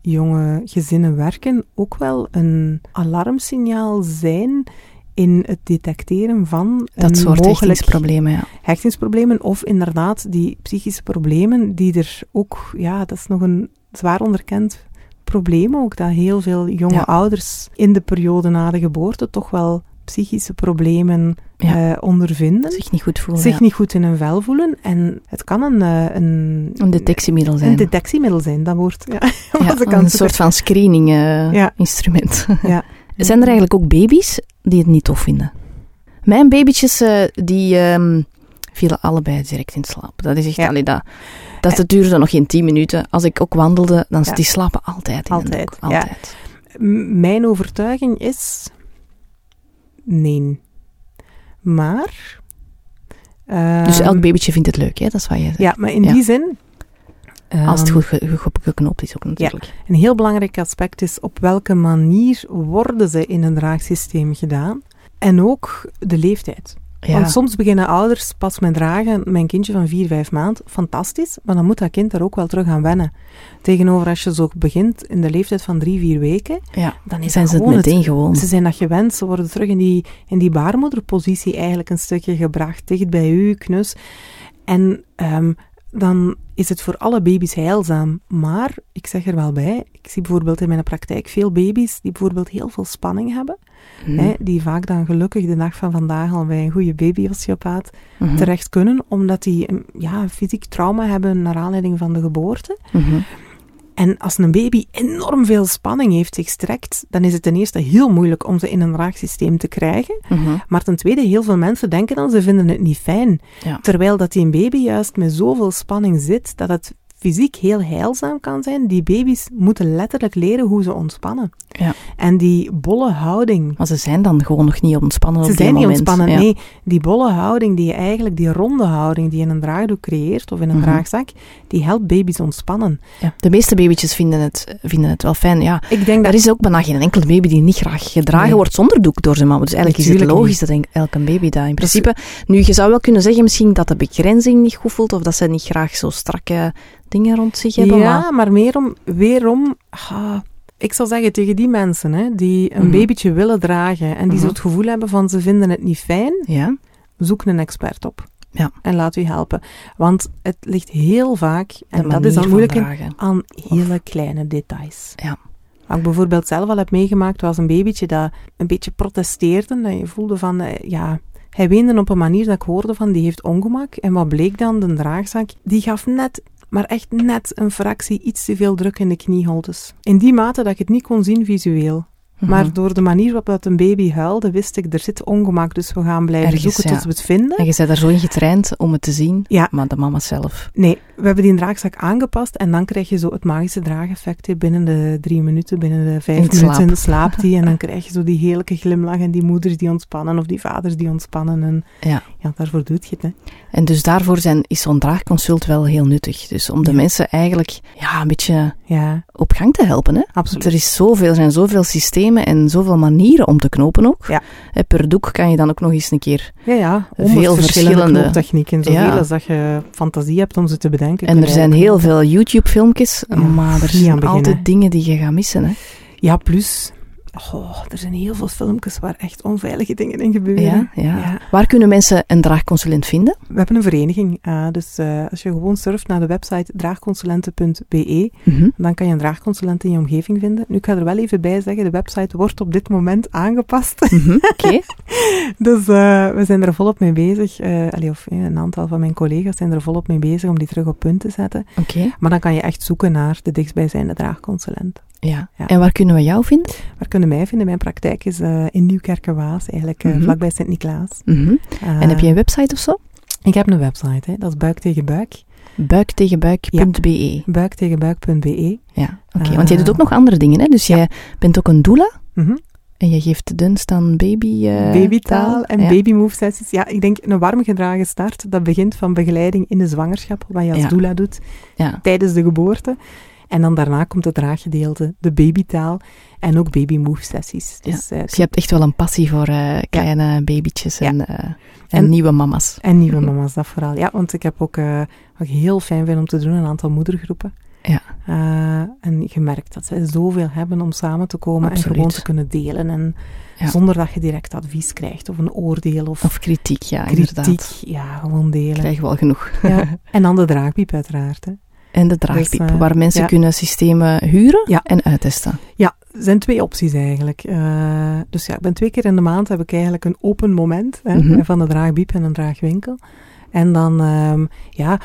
jonge gezinnen werken ook wel een alarmsignaal zijn in het detecteren van Dat soort hechtingsproblemen, ja. hechtingsproblemen of inderdaad die psychische problemen die er ook, ja, dat is nog een zwaar onderkend probleem ook, dat heel veel jonge Ja. ouders in de periode na de geboorte toch wel psychische problemen Ja. eh, ondervinden, Zich niet goed voelen. zich ja. niet goed in hun vel voelen en het kan een, eh, een, Een detectiemiddel zijn. een detectiemiddel zijn, dat wordt, ja, een soort van screening-instrument. Ja. Zijn er eigenlijk ook baby's die het niet tof vinden? Mijn babytjes, eh, die ehm, vielen allebei direct in slaap. Dat is echt, Ja. allee, dat, dat, dat duurde nog geen tien minuten. Als ik ook wandelde, dan die slapen altijd in Altijd, doek. Altijd. Mijn overtuiging is nee. Maar... Dus ehm, elk babytje vindt het leuk, hè? dat is wat je zegt. Ja, maar in die zin... Als het ehm, goed ge- ge- geknoopt is ook natuurlijk. Een heel belangrijk aspect is op welke manier worden ze in een draagsysteem gedaan. En ook de leeftijd. Ja. Want soms beginnen ouders pas met dragen, mijn kindje van 4, 5 maanden, fantastisch, maar dan moet dat kind daar ook wel terug aan wennen. Tegenover als je zo begint in de leeftijd van 3, 4 weken, ja. dan is Zijn ze het meteen gewoon. Ze zijn dat gewend, ze worden terug in die, in die baarmoederpositie eigenlijk een stukje gebracht, dicht bij u, knus. En ehm, dan is het voor alle baby's heilzaam. Maar, ik zeg er wel bij, ik zie bijvoorbeeld in mijn praktijk veel baby's die bijvoorbeeld heel veel spanning hebben. Mhm. Hè, die vaak dan gelukkig de dag van vandaag al bij een goede babyosteopaat Mhm. terecht kunnen, omdat die een ja, fysiek trauma hebben naar aanleiding van de geboorte. Mhm. En als een baby enorm veel spanning heeft, zich strekt, dan is het ten eerste heel moeilijk om ze in een draagsysteem te krijgen. Mhm. Maar ten tweede, heel veel mensen denken dan, ze vinden het niet fijn. Ja. Terwijl dat die een baby juist met zoveel spanning zit, dat het fysiek heel heilzaam kan zijn. Die baby's moeten letterlijk leren hoe ze ontspannen. Ja. En die bolle houding. Maar ze zijn dan gewoon nog niet ontspannen Ze op zijn niet moment. ontspannen. Ja. Nee, die bolle houding die je eigenlijk, die ronde houding die je in een draagdoek creëert of in een Mhm. draagzak, die helpt baby's ontspannen. Ja. De meeste babytjes vinden het, vinden het wel fijn. Ja, Ik denk er dat is ook bijna geen enkele baby die niet graag gedragen Nee. wordt zonder doek door zijn mama. Dus eigenlijk is het logisch dat elke baby dat in principe... Nu, je zou wel kunnen zeggen misschien dat de begrenzing niet goed voelt of dat ze niet graag zo strakke dingen rond zich hebben. ja, Maar, maar meer om, weerom, ah, ik zal zeggen tegen die mensen hè, die een Mhm. babytje willen dragen en die zo Mhm. het gevoel hebben van ze vinden het niet fijn, ja, zoek een expert op. Ja. En laat u helpen. Want het ligt heel vaak, en dat is dan moeilijk, in, aan hele kleine details. Ja. Wat ik bijvoorbeeld zelf al heb meegemaakt, was een babytje dat een beetje protesteerde. Dat je voelde van, eh, ja, hij weende op een manier dat ik hoorde van, die heeft ongemak. En wat bleek dan? De draagzak, die gaf net, maar echt net een fractie iets te veel druk in de knieholtes. In die mate dat ik het niet kon zien visueel. Mhm. Maar door de manier waarop dat een baby huilde, wist ik, er zit ongemak, dus we gaan blijven Ergens, zoeken ja. tot we het vinden. En je bent er zo in getraind om het te zien, Ja. maar de mama zelf. Nee, we hebben die draagzak aangepast en dan krijg je zo het magische draageffect. Binnen de drie minuten, binnen de vijf In minuten slaap. slaapt die en dan krijg je zo die heerlijke glimlach en die moeders die ontspannen of die vaders die ontspannen. En Ja. ja, daarvoor doet je het. Hè. En dus daarvoor zijn, is zo'n draagconsult wel heel nuttig. Dus om de Ja. mensen eigenlijk ja, een beetje Ja, op gang te helpen. Hè? absoluut. Er is zoveel, er zijn zoveel systemen en zoveel manieren om te knopen ook. Ja. Hè, Per doek kan je dan ook nog eens een keer... Ja, ja. Veel verschillende verschillende- knooptechnieken. Zoveel Ja. als dat je fantasie hebt om ze te bedenken. En er zijn heel veel YouTube-filmpjes, Ja, maar er zijn altijd dingen die je gaat missen. Hè? Ja, plus... Oh, er zijn heel veel filmpjes waar echt onveilige dingen in gebeuren. Ja, ja. Ja. Waar kunnen mensen een draagconsulent vinden? We hebben een vereniging. eh, dus eh, als je gewoon surft naar de website draagconsulenten.be, Mhm. Dan kan je een draagconsulent in je omgeving vinden. Nu, ik ga er wel even bij zeggen, de website wordt op dit moment aangepast. Mhm, Oké. dus eh, we zijn er volop mee bezig. allee, of een aantal van mijn collega's zijn er volop mee bezig om die terug op punt te zetten. Oké. Maar dan kan je echt zoeken naar de dichtstbijzijnde draagconsulent. Ja. Ja. En waar kunnen we jou vinden? Waar kunnen mij vinden? Mijn praktijk is eh, in Nieuwkerkenwaas, eigenlijk Mhm. vlakbij Sint-Niklaas. Mhm. Eh, En heb je een website of zo? Ik heb een website, hè. dat is buik tegen buik. Buiktegenbuik.be. Buiktegenbuik.be. Ja, oké. Want jij doet ook nog andere dingen, hè? Dus jij bent ook een doula Mhm. en je geeft dunst aan baby... eh, Babytaal en Ja. babymove sessies. Ja, ik denk een warm gedragen start, dat begint van begeleiding in de zwangerschap, wat je als Ja. doula doet, Ja. tijdens de geboorte. En dan daarna komt het draaggedeelte, de babytaal en ook babymove sessies. Dus, eh, Dus je hebt echt wel een passie voor eh, kleine babytjes en, eh, en, En- nieuwe mama's. en nieuwe mama's, dat vooral. Ja, want ik heb ook, wat ik heel fijn vind om te doen, een aantal moedergroepen. Ja. En je merkt dat zij zoveel hebben om samen te komen Absoluut. en gewoon te kunnen delen. En Ja. zonder dat je direct advies krijgt of een oordeel of, Of kritiek, ja, kritiek. inderdaad. Ja, gewoon delen. Krijg je wel genoeg. Ja. En dan de draagpiep uiteraard. Hè. En de draagpiep, Dus, eh, waar mensen ja. kunnen systemen huren Ja. en uittesten. Ja, er zijn twee opties eigenlijk. Eh, dus ja, ik ben twee keer in de maand heb ik eigenlijk een open moment hè, Mhm. van de draagbiep en een draagwinkel. En dan, ehm, ja,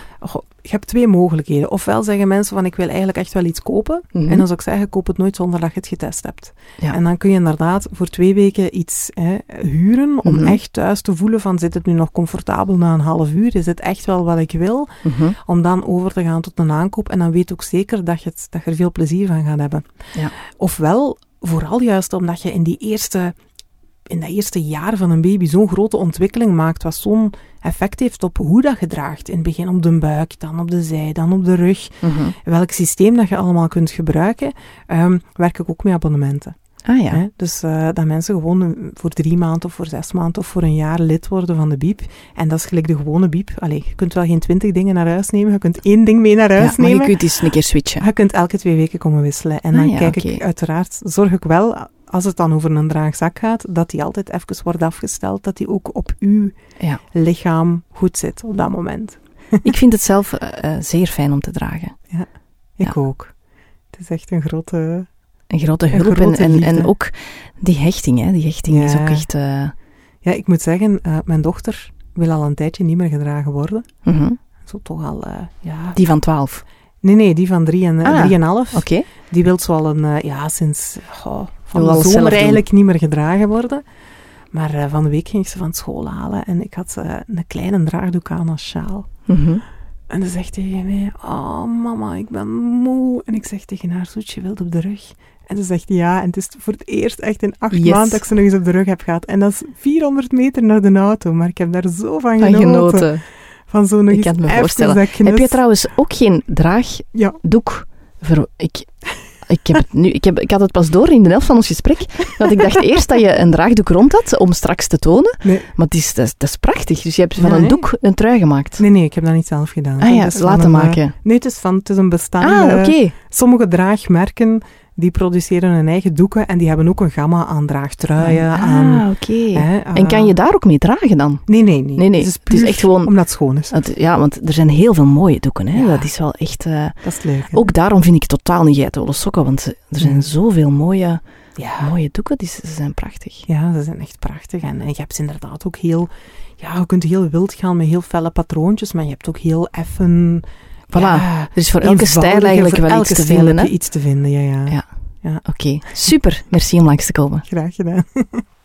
je hebt twee mogelijkheden. Ofwel zeggen mensen van ik wil eigenlijk echt wel iets kopen. Mhm. En dan zou ik zeggen, koop het nooit zonder dat je het getest hebt. Ja. En dan kun je inderdaad voor twee weken iets hè, huren om Mhm. echt thuis te voelen van zit het nu nog comfortabel na een half uur? Is het echt wel wat ik wil? Mhm. om dan over te gaan tot een aankoop. En dan weet ook zeker dat je, het, dat je er veel plezier van gaat hebben. Ja. Ofwel, vooral juist omdat je in die eerste, in dat eerste jaar van een baby zo'n grote ontwikkeling maakt, wat zo'n effect heeft op hoe dat je draagt. In het begin op de buik, dan op de zij, dan op de rug. Mhm. Welk systeem dat je allemaal kunt gebruiken, ehm, werk ik ook met abonnementen. Ah ja. Dus eh, dat mensen gewoon voor drie maanden of voor zes maanden of voor een jaar lid worden van de biep. En dat is gelijk de gewone biep. Allee, je kunt wel geen twintig dingen naar huis nemen, je kunt één ding mee naar ja huis maar je nemen. kunt eens een keer switchen. Je kunt elke twee weken komen wisselen. En Ah, dan ja, kijk ik uiteraard, zorg ik wel, als het dan over een draagzak gaat, dat die altijd even wordt afgesteld, dat die ook op uw Ja. lichaam goed zit op dat moment. Ik vind het zelf eh, eh, zeer fijn om te dragen. Ik Ja. ook. Het is echt een grote... Een grote Een hulp grote en, en, en ook die hechting. Hè. Die hechting is ook echt... eh, Ja, ik moet zeggen, mijn dochter wil al een tijdje niet meer gedragen worden. mhm. Zo toch al, ja... Die van 12. Nee, nee, die van drie en, Ah, drieënhalf. Oké. Die wil zo al een, ja, sinds van de zomer eigenlijk niet meer gedragen worden. Maar eh, van de week ging ik ze van school halen en ik had eh, een kleine draagdoek aan als sjaal. Mhm. En ze zegt tegen mij, oh mama, ik ben moe. En ik zeg tegen haar, zoet je wilt op de rug? En ze zegt ja, en het is voor het eerst echt in acht Yes. maanden dat ik ze nog eens op de rug heb gehad. En dat is 400 meter naar de auto, maar ik heb daar zo van Van genoten. Van zo nog Ik kan me voorstellen. Heb je trouwens ook geen draagdoek? Ja. Voor, ik, ik, heb het nu, ik, heb, ik had het pas door in de helft van ons gesprek. Dat ik dacht eerst dat je een draagdoek rond had om straks te tonen. Nee. Maar het is, dat, is, dat is prachtig. Dus je hebt van een doek een trui gemaakt. Nee, nee, ik heb dat niet zelf gedaan. ah ja, Het is van laten een, eh, maken. Nee, het is, van, het is een bestaande... Ah, oké. Sommige draagmerken, die produceren hun eigen doeken en die hebben ook een gamma aan draagtruien, aan... Ah, oké. hè, En kan eh, je daar ook mee dragen dan? Nee, nee, nee. Nee, nee, Het is, het is echt gewoon- Omdat het schoon is. Het- ja, want er zijn heel veel mooie doeken. Hè? Ja. Dat is wel echt... eh, Dat is leuk. hè? ook daarom vind ik totaal niet geitenwolle sokken, want er zijn zoveel mooie, Ja. mooie doeken. Die, ze zijn prachtig. Ja, ze zijn echt prachtig. En, en je hebt ze inderdaad ook heel... Ja, je kunt heel wild gaan met heel felle patroontjes, maar je hebt ook heel effen... Voilà. ja, Er is voor elke stijl eigenlijk voor wel elke iets te vinden. Hè? iets te vinden, ja, ja. Ja. Oké, super. Merci om langs te komen. Graag gedaan.